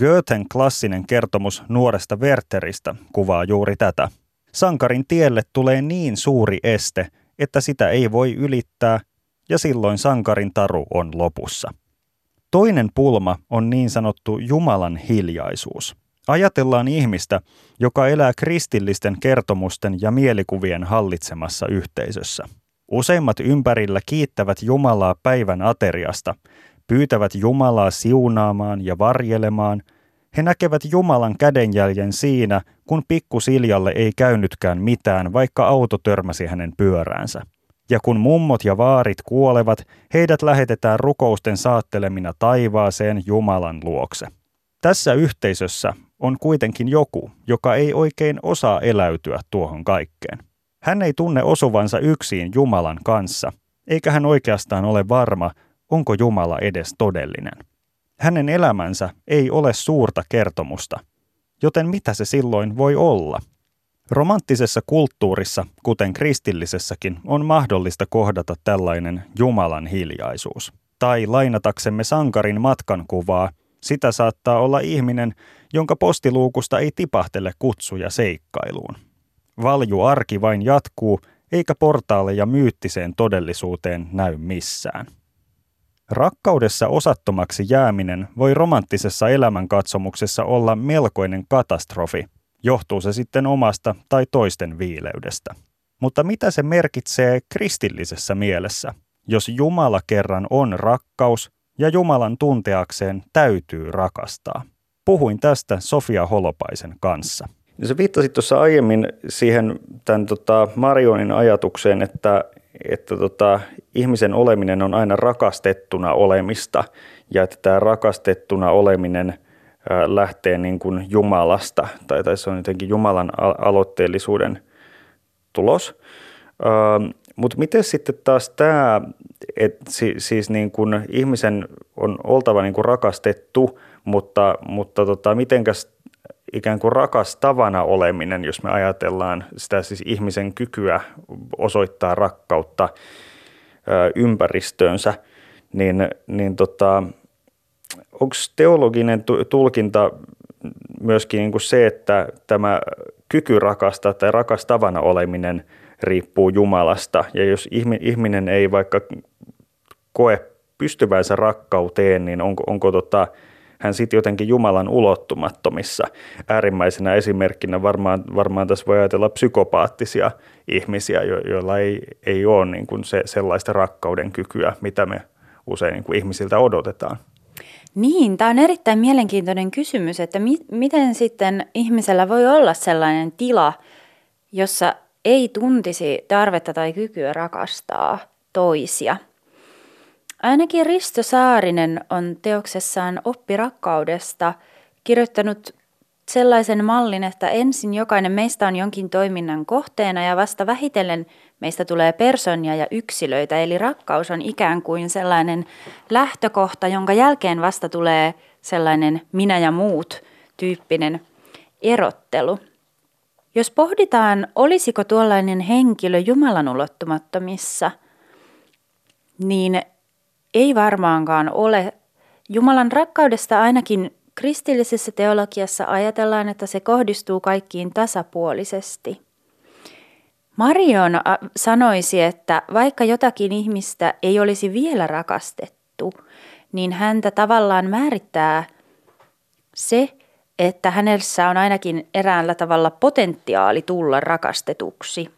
Goethen klassinen kertomus nuoresta Werteristä kuvaa juuri tätä. Sankarin tielle tulee niin suuri este, että sitä ei voi ylittää ja silloin sankarin taru on lopussa. Toinen pulma on niin sanottu Jumalan hiljaisuus. Ajatellaan ihmistä, joka elää kristillisten kertomusten ja mielikuvien hallitsemassa yhteisössä. Useimmat ympärillä kiittävät Jumalaa päivän ateriasta, pyytävät Jumalaa siunaamaan ja varjelemaan. He näkevät Jumalan kädenjäljen siinä, kun pikku Siljalle ei käynytkään mitään, vaikka auto törmäsi hänen pyöräänsä. Ja kun mummot ja vaarit kuolevat, heidät lähetetään rukousten saattelemina taivaaseen Jumalan luokse. Tässä yhteisössä on kuitenkin joku, joka ei oikein osaa eläytyä tuohon kaikkeen. Hän ei tunne osuvansa yksin Jumalan kanssa, eikä hän oikeastaan ole varma, onko Jumala edes todellinen. Hänen elämänsä ei ole suurta kertomusta, joten mitä se silloin voi olla? Romanttisessa kulttuurissa, kuten kristillisessäkin, on mahdollista kohdata tällainen Jumalan hiljaisuus. Tai lainataksemme sankarin matkan kuvaa, sitä saattaa olla ihminen, jonka postiluukusta ei tipahtele kutsuja seikkailuun. Valju arki vain jatkuu, eikä portaaleja myyttiseen todellisuuteen näy missään. Rakkaudessa osattomaksi jääminen voi romanttisessa elämänkatsomuksessa olla melkoinen katastrofi, johtuu se sitten omasta tai toisten viileydestä. Mutta mitä se merkitsee kristillisessä mielessä, jos Jumala kerran on rakkaus ja Jumalan tunteakseen täytyy rakastaa? Puhuin tästä Sofia Holopaisen kanssa. Se viittasit tuossa aiemmin siihen tämän tota Marionin ajatukseen, että, että tota, ihmisen oleminen on aina rakastettuna olemista ja että tämä rakastettuna oleminen lähtee niin kuin Jumalasta tai, tai se on jotenkin Jumalan aloitteellisuuden tulos. Mutta miten sitten taas tämä, että si, siis niin kuin ihmisen on oltava niin kuin rakastettu, mutta, mutta tota, mitenkäs ikään kuin rakastavana oleminen, jos me ajatellaan sitä siis ihmisen kykyä osoittaa rakkautta ympäristöönsä, niin, niin tota, onko teologinen tulkinta myöskin niin kuin se, että tämä kyky rakastaa tai rakastavana oleminen riippuu Jumalasta. Ja jos ihminen ei vaikka koe pystyvänsä rakkauteen, niin onko, onko tota, hän sitten jotenkin Jumalan ulottumattomissa. Äärimmäisenä esimerkkinä varmaan, varmaan tässä voi ajatella psykopaattisia ihmisiä, jo, joilla ei, ei ole niin kuin se, sellaista rakkauden kykyä, mitä me usein niin kuin ihmisiltä odotetaan. Niin, tämä on erittäin mielenkiintoinen kysymys, että mi- miten sitten ihmisellä voi olla sellainen tila, jossa ei tuntisi tarvetta tai kykyä rakastaa toisia – Ainakin Risto Saarinen on teoksessaan Oppirakkaudesta kirjoittanut sellaisen mallin, että ensin jokainen meistä on jonkin toiminnan kohteena ja vasta vähitellen meistä tulee persoonia ja yksilöitä. Eli rakkaus on ikään kuin sellainen lähtökohta, jonka jälkeen vasta tulee sellainen minä ja muut tyyppinen erottelu. Jos pohditaan, olisiko tuollainen henkilö Jumalan ulottumattomissa, niin ei varmaankaan ole. Jumalan rakkaudesta ainakin kristillisessä teologiassa ajatellaan, että se kohdistuu kaikkiin tasapuolisesti. Marion sanoisi, että vaikka jotakin ihmistä ei olisi vielä rakastettu, niin häntä tavallaan määrittää se, että hänessä on ainakin eräällä tavalla potentiaali tulla rakastetuksi.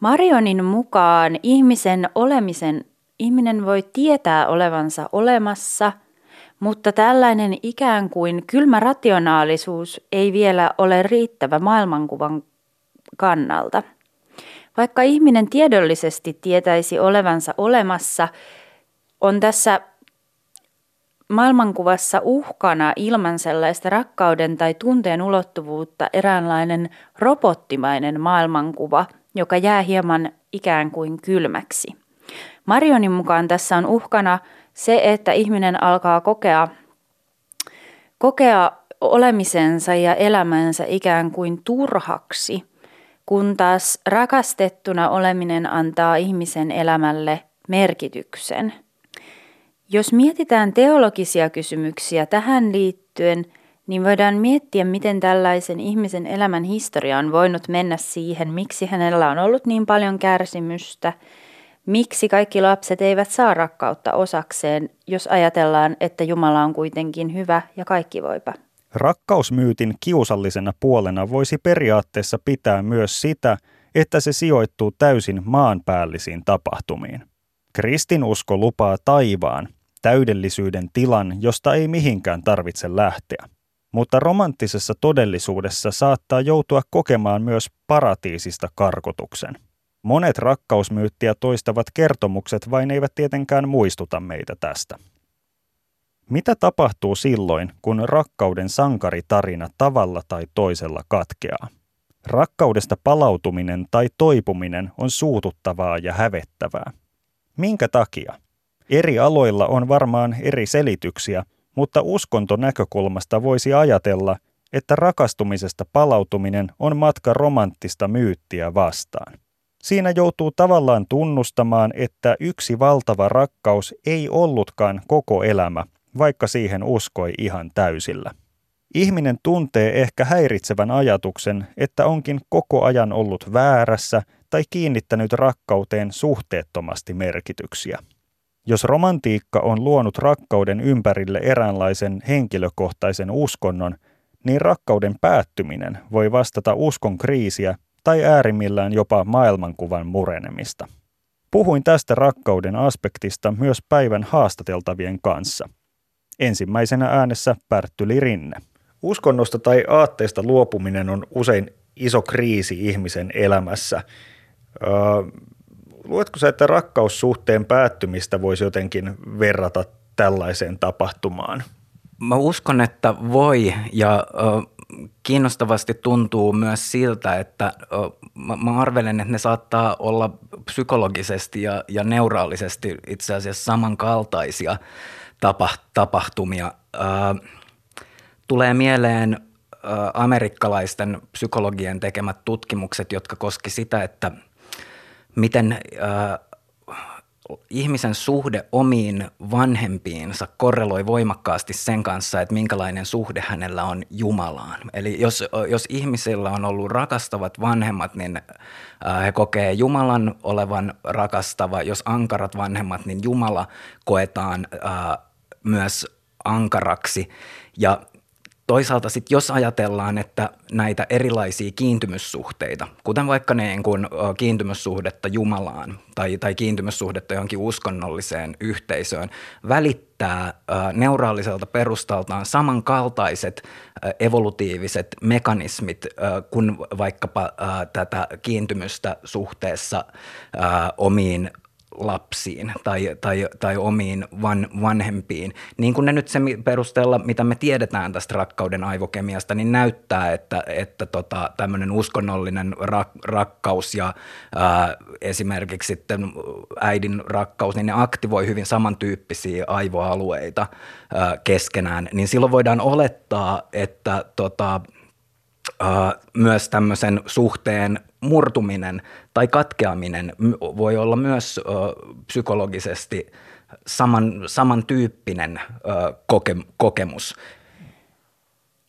Marionin mukaan ihmisen olemisen ihminen voi tietää olevansa olemassa, mutta tällainen ikään kuin kylmä rationaalisuus ei vielä ole riittävä maailmankuvan kannalta. Vaikka ihminen tiedollisesti tietäisi olevansa olemassa, on tässä maailmankuvassa uhkana ilman sellaista rakkauden tai tunteen ulottuvuutta eräänlainen robottimainen maailmankuva, joka jää hieman ikään kuin kylmäksi. Marionin mukaan tässä on uhkana se, että ihminen alkaa kokea, kokea olemisensa ja elämänsä ikään kuin turhaksi, kun taas rakastettuna oleminen antaa ihmisen elämälle merkityksen. Jos mietitään teologisia kysymyksiä tähän liittyen, niin voidaan miettiä, miten tällaisen ihmisen elämän historia on voinut mennä siihen, miksi hänellä on ollut niin paljon kärsimystä – Miksi kaikki lapset eivät saa rakkautta osakseen, jos ajatellaan, että Jumala on kuitenkin hyvä ja kaikki voipa? Rakkausmyytin kiusallisena puolena voisi periaatteessa pitää myös sitä, että se sijoittuu täysin maanpäällisiin tapahtumiin. Kristinusko lupaa taivaan, täydellisyyden tilan, josta ei mihinkään tarvitse lähteä. Mutta romanttisessa todellisuudessa saattaa joutua kokemaan myös paratiisista karkotuksen. Monet rakkausmyyttiä toistavat kertomukset vain eivät tietenkään muistuta meitä tästä. Mitä tapahtuu silloin, kun rakkauden sankaritarina tavalla tai toisella katkeaa? Rakkaudesta palautuminen tai toipuminen on suututtavaa ja hävettävää. Minkä takia? Eri aloilla on varmaan eri selityksiä, mutta uskontonäkökulmasta voisi ajatella, että rakastumisesta palautuminen on matka romanttista myyttiä vastaan. Siinä joutuu tavallaan tunnustamaan, että yksi valtava rakkaus ei ollutkaan koko elämä, vaikka siihen uskoi ihan täysillä. Ihminen tuntee ehkä häiritsevän ajatuksen, että onkin koko ajan ollut väärässä tai kiinnittänyt rakkauteen suhteettomasti merkityksiä. Jos romantiikka on luonut rakkauden ympärille eräänlaisen henkilökohtaisen uskonnon, niin rakkauden päättyminen voi vastata uskon kriisiä tai äärimmillään jopa maailmankuvan murenemista. Puhuin tästä rakkauden aspektista myös päivän haastateltavien kanssa. Ensimmäisenä äänessä Pärttyli Rinne. Uskonnosta tai aatteesta luopuminen on usein iso kriisi ihmisen elämässä. Öö, luetko sä, että rakkaussuhteen päättymistä voisi jotenkin verrata tällaiseen tapahtumaan? Mä uskon, että voi ja kiinnostavasti tuntuu myös siltä, että mä arvelen, että ne saattaa olla psykologisesti ja, ja neuraalisesti itse asiassa samankaltaisia tapahtumia. Tulee mieleen amerikkalaisten psykologien tekemät tutkimukset, jotka koski sitä, että miten ihmisen suhde omiin vanhempiinsa korreloi voimakkaasti sen kanssa, että minkälainen suhde hänellä on Jumalaan. Eli jos, jos ihmisillä on ollut rakastavat vanhemmat, niin he kokee Jumalan olevan rakastava. Jos ankarat vanhemmat, niin Jumala koetaan myös ankaraksi. Ja Toisaalta sitten jos ajatellaan, että näitä erilaisia kiintymyssuhteita, kuten vaikka niin kuin kiintymyssuhdetta Jumalaan tai, tai kiintymyssuhdetta johonkin uskonnolliseen yhteisöön, välittää neuraaliselta perustaltaan samankaltaiset evolutiiviset mekanismit kuin vaikkapa tätä kiintymystä suhteessa omiin lapsiin tai, tai, tai omiin van, vanhempiin. Niin kuin ne nyt se perusteella, mitä me tiedetään tästä rakkauden aivokemiasta, niin näyttää, että, että tota, tämmöinen uskonnollinen rak, rakkaus ja ää, esimerkiksi sitten äidin rakkaus, niin ne aktivoi hyvin samantyyppisiä aivoalueita ää, keskenään. Niin silloin voidaan olettaa, että tota, myös tämmöisen suhteen murtuminen tai katkeaminen voi olla myös psykologisesti saman, samantyyppinen kokemus.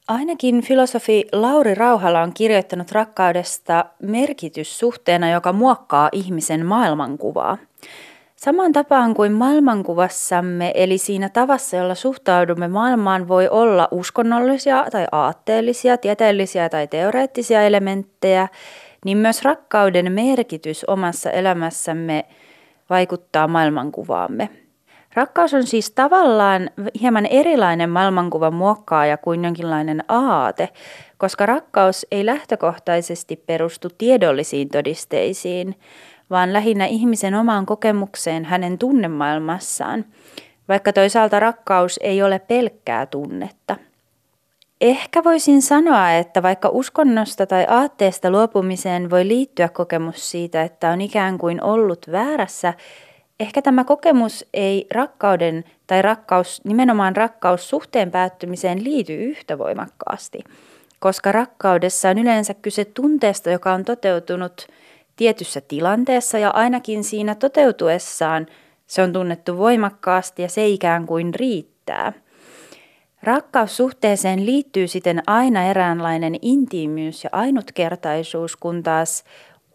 Ainakin filosofi Lauri Rauhala on kirjoittanut rakkaudesta merkityssuhteena, joka muokkaa ihmisen maailmankuvaa. Samaan tapaan kuin maailmankuvassamme, eli siinä tavassa, jolla suhtaudumme maailmaan, voi olla uskonnollisia tai aatteellisia, tieteellisiä tai teoreettisia elementtejä, niin myös rakkauden merkitys omassa elämässämme vaikuttaa maailmankuvaamme. Rakkaus on siis tavallaan hieman erilainen maailmankuvan muokkaaja kuin jonkinlainen aate, koska rakkaus ei lähtökohtaisesti perustu tiedollisiin todisteisiin, vaan lähinnä ihmisen omaan kokemukseen hänen tunnemaailmassaan, vaikka toisaalta rakkaus ei ole pelkkää tunnetta. Ehkä voisin sanoa, että vaikka uskonnosta tai aatteesta luopumiseen voi liittyä kokemus siitä, että on ikään kuin ollut väärässä, ehkä tämä kokemus ei rakkauden tai rakkaus, nimenomaan rakkaus suhteen päättymiseen liity yhtä voimakkaasti, koska rakkaudessa on yleensä kyse tunteesta, joka on toteutunut tietyssä tilanteessa ja ainakin siinä toteutuessaan se on tunnettu voimakkaasti ja se ikään kuin riittää – Rakkaussuhteeseen liittyy siten aina eräänlainen intiimyys ja ainutkertaisuus, kun taas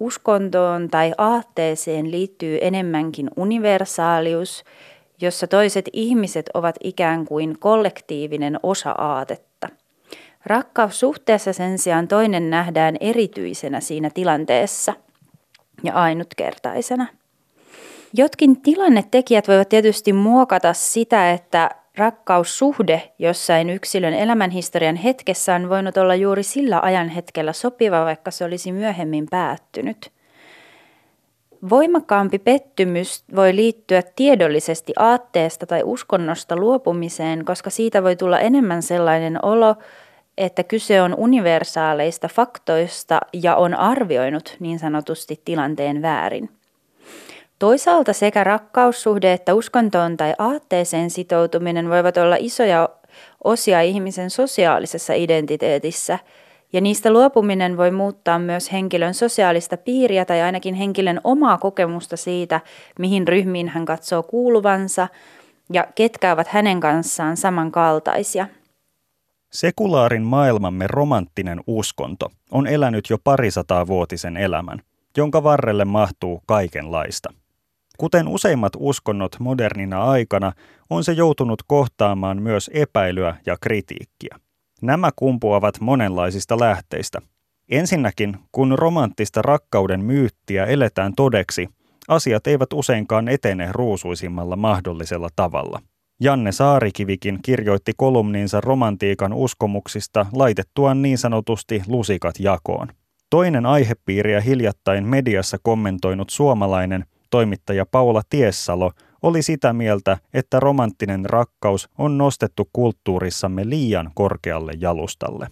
uskontoon tai aatteeseen liittyy enemmänkin universaalius, jossa toiset ihmiset ovat ikään kuin kollektiivinen osa aatetta. Rakkaussuhteessa sen sijaan toinen nähdään erityisenä siinä tilanteessa ja ainutkertaisena. Jotkin tilannetekijät voivat tietysti muokata sitä, että Rakkaussuhde jossain yksilön elämänhistorian hetkessä on voinut olla juuri sillä ajan hetkellä sopiva, vaikka se olisi myöhemmin päättynyt. Voimakkaampi pettymys voi liittyä tiedollisesti aatteesta tai uskonnosta luopumiseen, koska siitä voi tulla enemmän sellainen olo, että kyse on universaaleista faktoista ja on arvioinut niin sanotusti tilanteen väärin. Toisaalta sekä rakkaussuhde että uskontoon tai aatteeseen sitoutuminen voivat olla isoja osia ihmisen sosiaalisessa identiteetissä, ja niistä luopuminen voi muuttaa myös henkilön sosiaalista piiriä tai ainakin henkilön omaa kokemusta siitä, mihin ryhmiin hän katsoo kuuluvansa ja ketkä ovat hänen kanssaan samankaltaisia – Sekulaarin maailmamme romanttinen uskonto on elänyt jo parisataa vuotisen elämän, jonka varrelle mahtuu kaikenlaista. Kuten useimmat uskonnot modernina aikana, on se joutunut kohtaamaan myös epäilyä ja kritiikkiä. Nämä kumpuavat monenlaisista lähteistä. Ensinnäkin, kun romanttista rakkauden myyttiä eletään todeksi, asiat eivät useinkaan etene ruusuisimmalla mahdollisella tavalla – Janne Saarikivikin kirjoitti kolumniinsa romantiikan uskomuksista laitettuaan niin sanotusti lusikat jakoon. Toinen aihepiiriä hiljattain mediassa kommentoinut suomalainen toimittaja Paula Tiessalo oli sitä mieltä, että romanttinen rakkaus on nostettu kulttuurissamme liian korkealle jalustalle.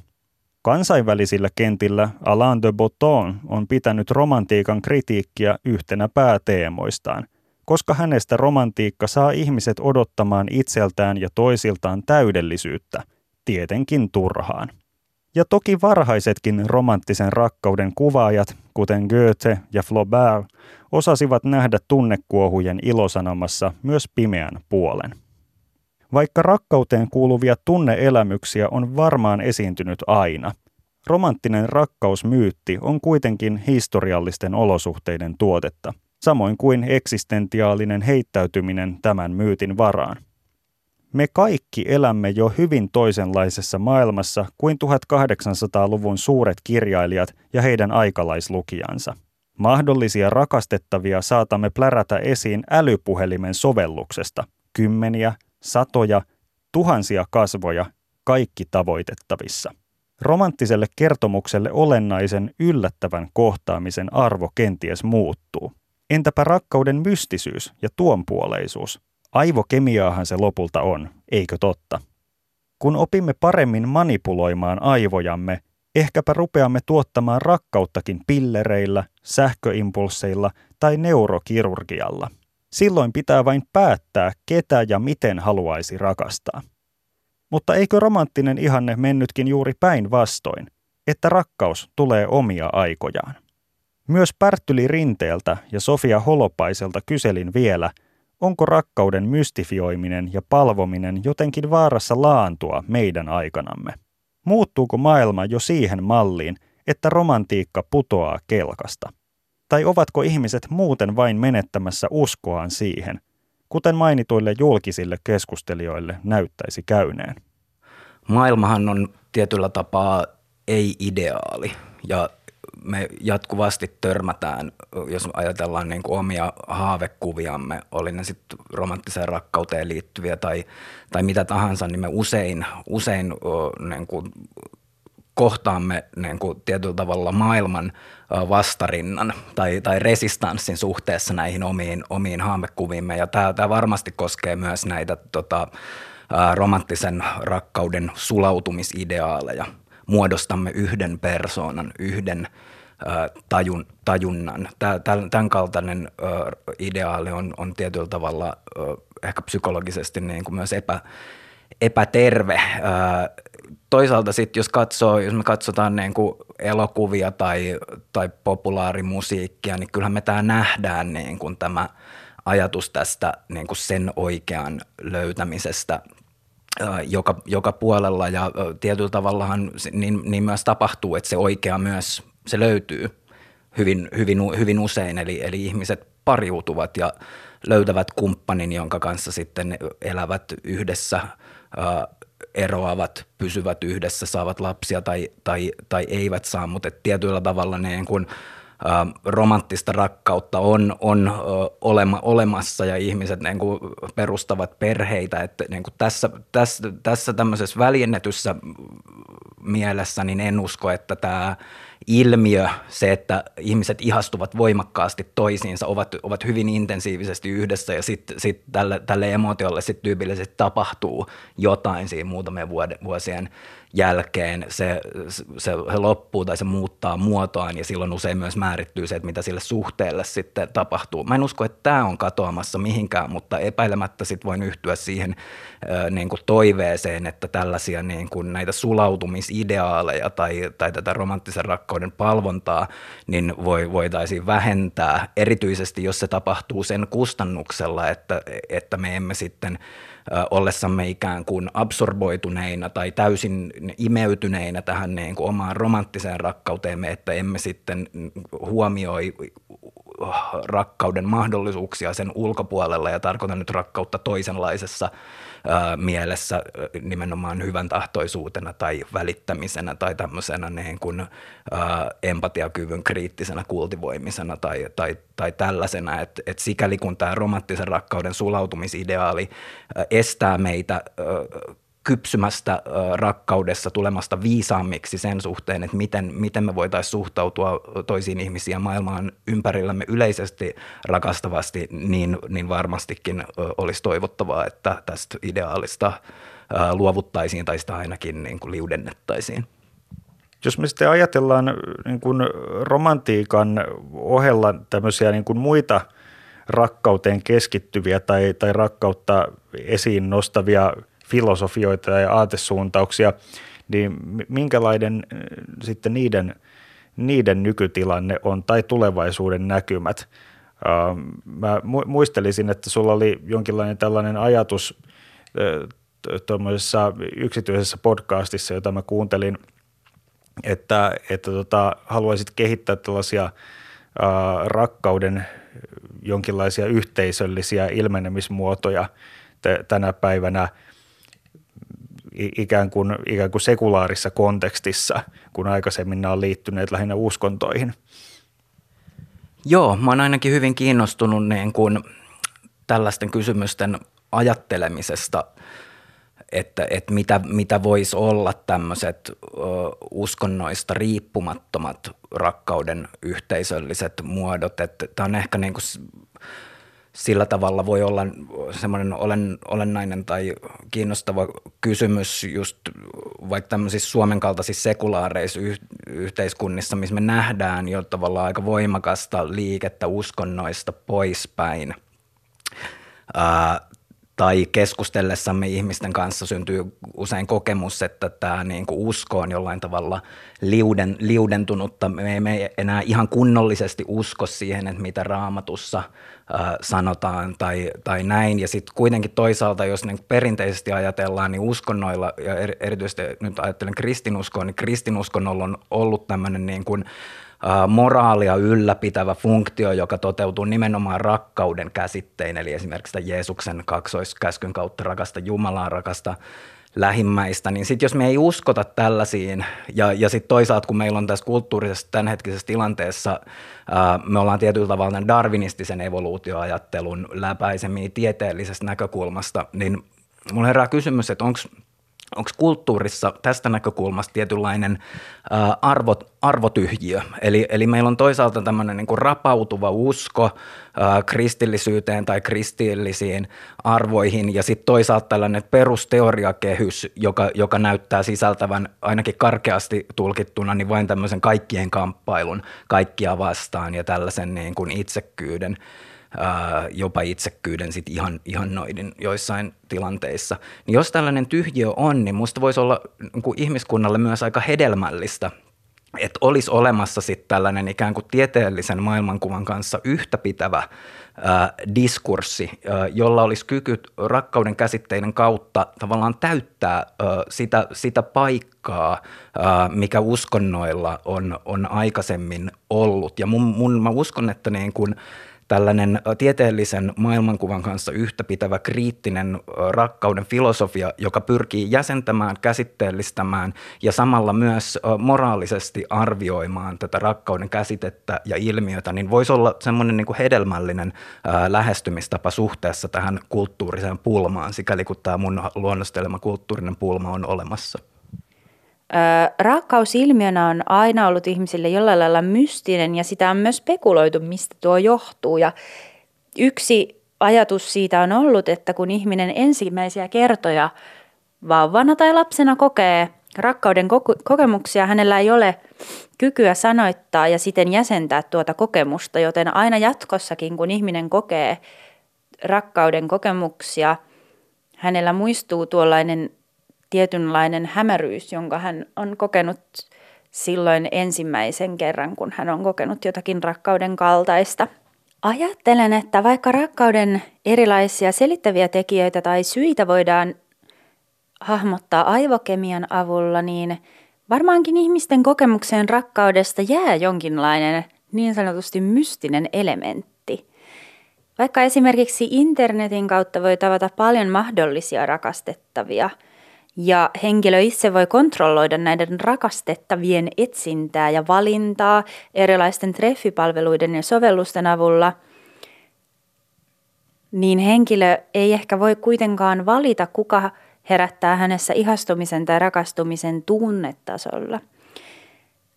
Kansainvälisillä kentillä Alain de Botton on pitänyt romantiikan kritiikkiä yhtenä pääteemoistaan – koska hänestä romantiikka saa ihmiset odottamaan itseltään ja toisiltaan täydellisyyttä, tietenkin turhaan. Ja toki varhaisetkin romanttisen rakkauden kuvaajat, kuten Goethe ja Flaubert, osasivat nähdä tunnekuohujen ilosanomassa myös pimeän puolen. Vaikka rakkauteen kuuluvia tunneelämyksiä on varmaan esiintynyt aina, romanttinen rakkausmyytti on kuitenkin historiallisten olosuhteiden tuotetta – samoin kuin eksistentiaalinen heittäytyminen tämän myytin varaan. Me kaikki elämme jo hyvin toisenlaisessa maailmassa kuin 1800-luvun suuret kirjailijat ja heidän aikalaislukijansa. Mahdollisia rakastettavia saatamme plärätä esiin älypuhelimen sovelluksesta. Kymmeniä, satoja, tuhansia kasvoja, kaikki tavoitettavissa. Romanttiselle kertomukselle olennaisen yllättävän kohtaamisen arvo kenties muuttuu. Entäpä rakkauden mystisyys ja tuonpuoleisuus? Aivokemiaahan se lopulta on, eikö totta? Kun opimme paremmin manipuloimaan aivojamme, ehkäpä rupeamme tuottamaan rakkauttakin pillereillä, sähköimpulseilla tai neurokirurgialla. Silloin pitää vain päättää, ketä ja miten haluaisi rakastaa. Mutta eikö romanttinen ihanne mennytkin juuri päinvastoin, että rakkaus tulee omia aikojaan? Myös Pärttyli Rinteeltä ja Sofia Holopaiselta kyselin vielä, onko rakkauden mystifioiminen ja palvominen jotenkin vaarassa laantua meidän aikanamme. Muuttuuko maailma jo siihen malliin, että romantiikka putoaa kelkasta? Tai ovatko ihmiset muuten vain menettämässä uskoaan siihen, kuten mainituille julkisille keskustelijoille näyttäisi käyneen? Maailmahan on tietyllä tapaa ei-ideaali ja me jatkuvasti törmätään, jos ajatellaan niin kuin omia haavekuviamme, oli ne sitten romanttiseen rakkauteen liittyviä tai, tai mitä tahansa, niin me usein, usein niin kuin kohtaamme niin kuin tietyllä tavalla maailman vastarinnan tai, tai resistanssin suhteessa näihin omiin, omiin haamekuviimme. Ja tämä, tämä varmasti koskee myös näitä tota, romanttisen rakkauden sulautumisideaaleja – muodostamme yhden persoonan, yhden tajun, tajunnan. Tämän kaltainen ideaali on, on tietyllä tavalla ehkä psykologisesti niin kuin myös epä, epäterve. Toisaalta sitten, jos, katsoo, jos me katsotaan niin kuin elokuvia tai, tai populaarimusiikkia, niin kyllähän me tämä nähdään niin kuin tämä ajatus tästä niin kuin sen oikean löytämisestä – joka, joka puolella ja tietyllä tavallahan niin, niin myös tapahtuu, että se oikea myös, se löytyy hyvin, hyvin, hyvin usein, eli, eli ihmiset pariutuvat ja löytävät kumppanin, jonka kanssa sitten elävät yhdessä, eroavat, pysyvät yhdessä, saavat lapsia tai, tai, tai eivät saa, mutta tietyllä tavalla niin kuin – romanttista rakkautta on, on olema, olemassa ja ihmiset niin kuin perustavat perheitä. Että niin kuin tässä, tässä, tässä tämmöisessä väljennetyssä mielessä, niin en usko, että tämä ilmiö, se, että ihmiset ihastuvat voimakkaasti toisiinsa, ovat, ovat hyvin intensiivisesti yhdessä ja sitten sit tälle, tälle emootiolle sitten tyypillisesti tapahtuu jotain siinä muutamien vuosien jälkeen se, se, se loppuu tai se muuttaa muotoaan ja silloin usein myös määrittyy se, että mitä sille suhteelle sitten tapahtuu. Mä en usko, että tämä on katoamassa mihinkään, mutta epäilemättä sitten voin yhtyä siihen niin kuin toiveeseen, että tällaisia niin kuin näitä sulautumisideaaleja tai, tai tätä romanttisen rakkauden palvontaa, niin voi, voitaisiin vähentää, erityisesti jos se tapahtuu sen kustannuksella, että, että me emme sitten – ollessamme ikään kuin absorboituneina tai täysin imeytyneinä tähän niin kuin omaan romanttiseen rakkauteemme, että emme sitten huomioi rakkauden mahdollisuuksia sen ulkopuolella. Ja tarkoitan nyt rakkautta toisenlaisessa mielessä nimenomaan hyvän tahtoisuutena tai välittämisenä tai tämmöisenä niin kuin, ää, empatiakyvyn kriittisenä kultivoimisena tai, tai, tai tällaisena, että et sikäli kun tämä romanttisen rakkauden sulautumisideaali ää, estää meitä ää, kypsymästä rakkaudessa tulemasta viisaammiksi sen suhteen, että miten, miten me voitaisiin suhtautua toisiin ihmisiin ja maailmaan ympärillämme yleisesti rakastavasti, niin, niin varmastikin olisi toivottavaa, että tästä ideaalista luovuttaisiin tai sitä ainakin niin kuin liudennettaisiin. Jos me sitten ajatellaan niin kuin romantiikan ohella tämmöisiä niin kuin muita rakkauteen keskittyviä tai, tai rakkautta esiin nostavia – filosofioita ja aatesuuntauksia, niin minkälainen sitten niiden, niiden nykytilanne on tai tulevaisuuden näkymät? Mä muistelisin, että sulla oli jonkinlainen tällainen ajatus tuommoisessa yksityisessä podcastissa, jota mä kuuntelin, että, että tota, haluaisit kehittää tällaisia ää, rakkauden jonkinlaisia yhteisöllisiä ilmenemismuotoja tänä päivänä – ikään kuin, ikään kuin sekulaarissa kontekstissa, kun aikaisemmin nämä on liittyneet lähinnä uskontoihin. Joo, mä oon ainakin hyvin kiinnostunut niin kuin tällaisten kysymysten ajattelemisesta, että, että mitä, mitä voisi olla tämmöiset uskonnoista riippumattomat rakkauden yhteisölliset muodot. Tämä on ehkä niin kuin sillä tavalla voi olla semmoinen olen, olennainen tai kiinnostava kysymys just vaikka tämmöisissä Suomen kaltaisissa sekulaareissa yhteiskunnissa, missä me nähdään jo tavallaan aika voimakasta liikettä uskonnoista poispäin. Ää, tai keskustellessamme ihmisten kanssa syntyy usein kokemus, että tämä niin kuin usko on jollain tavalla liuden, liudentunutta. Me emme enää ihan kunnollisesti usko siihen, että mitä raamatussa äh, sanotaan tai, tai näin. Ja sitten kuitenkin toisaalta, jos niin perinteisesti ajatellaan, niin uskonnoilla, ja erityisesti nyt ajattelen kristinuskoa, niin kristinuskonnolla on ollut tämmöinen niin kuin – moraalia ylläpitävä funktio, joka toteutuu nimenomaan rakkauden käsittein, eli esimerkiksi Jeesuksen kaksoiskäskyn kautta rakasta Jumalaa, rakasta lähimmäistä, niin sitten jos me ei uskota tällaisiin, ja, ja sitten toisaalta kun meillä on tässä kulttuurisessa tämänhetkisessä tilanteessa, ää, me ollaan tietyllä tavalla darwinistisen evoluutioajattelun läpäisemiä tieteellisestä näkökulmasta, niin mulla herää kysymys, että onko onko kulttuurissa tästä näkökulmasta tietynlainen ää, arvot, arvotyhjiö. Eli, eli meillä on toisaalta tämmöinen niin kuin rapautuva usko ää, kristillisyyteen tai kristillisiin arvoihin ja sitten toisaalta tällainen perusteoriakehys, joka, joka näyttää sisältävän ainakin karkeasti tulkittuna niin vain tämmöisen kaikkien kamppailun kaikkia vastaan ja tällaisen niin kuin itsekkyyden – jopa itsekkyyden sit ihan, ihan noiden joissain tilanteissa. Niin jos tällainen tyhjiö on, niin musta voisi olla niin ihmiskunnalle myös aika hedelmällistä, että olisi olemassa sitten tällainen ikään kuin tieteellisen maailmankuvan kanssa yhtäpitävä ää, diskurssi, ää, jolla olisi kyky rakkauden käsitteiden kautta tavallaan täyttää ää, sitä, sitä paikkaa, ää, mikä uskonnoilla on, on aikaisemmin ollut. Ja mun, mun, mä uskon, että niin kun, tällainen tieteellisen maailmankuvan kanssa yhtäpitävä kriittinen rakkauden filosofia, joka pyrkii jäsentämään, käsitteellistämään ja samalla myös moraalisesti arvioimaan tätä rakkauden käsitettä ja ilmiötä, niin voisi olla semmoinen niin kuin hedelmällinen lähestymistapa suhteessa tähän kulttuuriseen pulmaan, sikäli kun tämä mun luonnostelema kulttuurinen pulma on olemassa. Rakkausilmiönä on aina ollut ihmisille jollain lailla mystinen ja sitä on myös spekuloitu, mistä tuo johtuu. Ja yksi ajatus siitä on ollut, että kun ihminen ensimmäisiä kertoja vauvana tai lapsena kokee rakkauden kokemuksia, hänellä ei ole kykyä sanoittaa ja siten jäsentää tuota kokemusta, joten aina jatkossakin, kun ihminen kokee rakkauden kokemuksia, hänellä muistuu tuollainen tietynlainen hämäryys, jonka hän on kokenut silloin ensimmäisen kerran, kun hän on kokenut jotakin rakkauden kaltaista. Ajattelen, että vaikka rakkauden erilaisia selittäviä tekijöitä tai syitä voidaan hahmottaa aivokemian avulla, niin varmaankin ihmisten kokemukseen rakkaudesta jää jonkinlainen niin sanotusti mystinen elementti. Vaikka esimerkiksi internetin kautta voi tavata paljon mahdollisia rakastettavia – ja henkilö itse voi kontrolloida näiden rakastettavien etsintää ja valintaa erilaisten treffipalveluiden ja sovellusten avulla, niin henkilö ei ehkä voi kuitenkaan valita, kuka herättää hänessä ihastumisen tai rakastumisen tunnetasolla.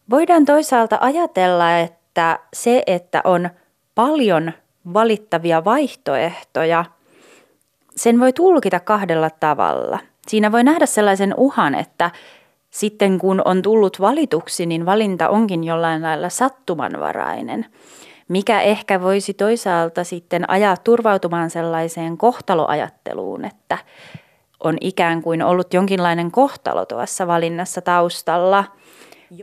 Voidaan toisaalta ajatella, että se, että on paljon valittavia vaihtoehtoja, sen voi tulkita kahdella tavalla – Siinä voi nähdä sellaisen uhan, että sitten kun on tullut valituksi, niin valinta onkin jollain lailla sattumanvarainen, mikä ehkä voisi toisaalta sitten ajaa turvautumaan sellaiseen kohtaloajatteluun, että on ikään kuin ollut jonkinlainen kohtalo tuossa valinnassa taustalla.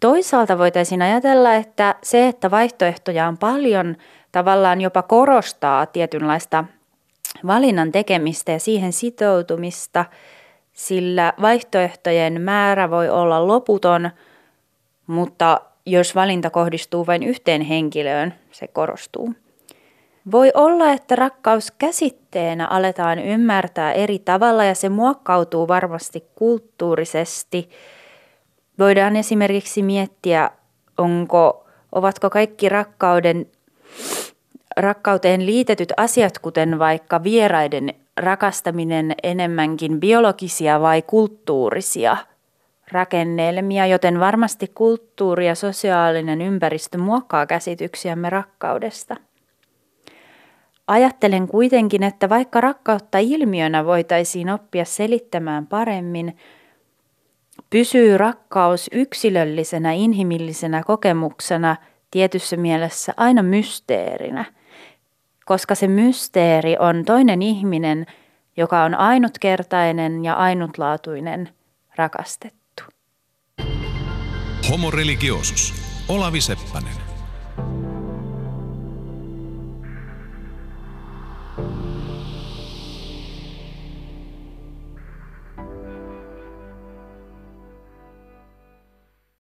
Toisaalta voitaisiin ajatella, että se, että vaihtoehtoja on paljon, tavallaan jopa korostaa tietynlaista valinnan tekemistä ja siihen sitoutumista – sillä vaihtoehtojen määrä voi olla loputon, mutta jos valinta kohdistuu vain yhteen henkilöön, se korostuu. Voi olla, että rakkaus käsitteenä aletaan ymmärtää eri tavalla ja se muokkautuu varmasti kulttuurisesti. Voidaan esimerkiksi miettiä, onko, ovatko kaikki rakkauden, rakkauteen liitetyt asiat, kuten vaikka vieraiden rakastaminen enemmänkin biologisia vai kulttuurisia rakennelmia, joten varmasti kulttuuri ja sosiaalinen ympäristö muokkaa käsityksiämme rakkaudesta. Ajattelen kuitenkin, että vaikka rakkautta ilmiönä voitaisiin oppia selittämään paremmin, pysyy rakkaus yksilöllisenä inhimillisenä kokemuksena tietyssä mielessä aina mysteerinä – koska se mysteeri on toinen ihminen, joka on ainutkertainen ja ainutlaatuinen rakastettu. Homo religiosus. Olavi Seppänen.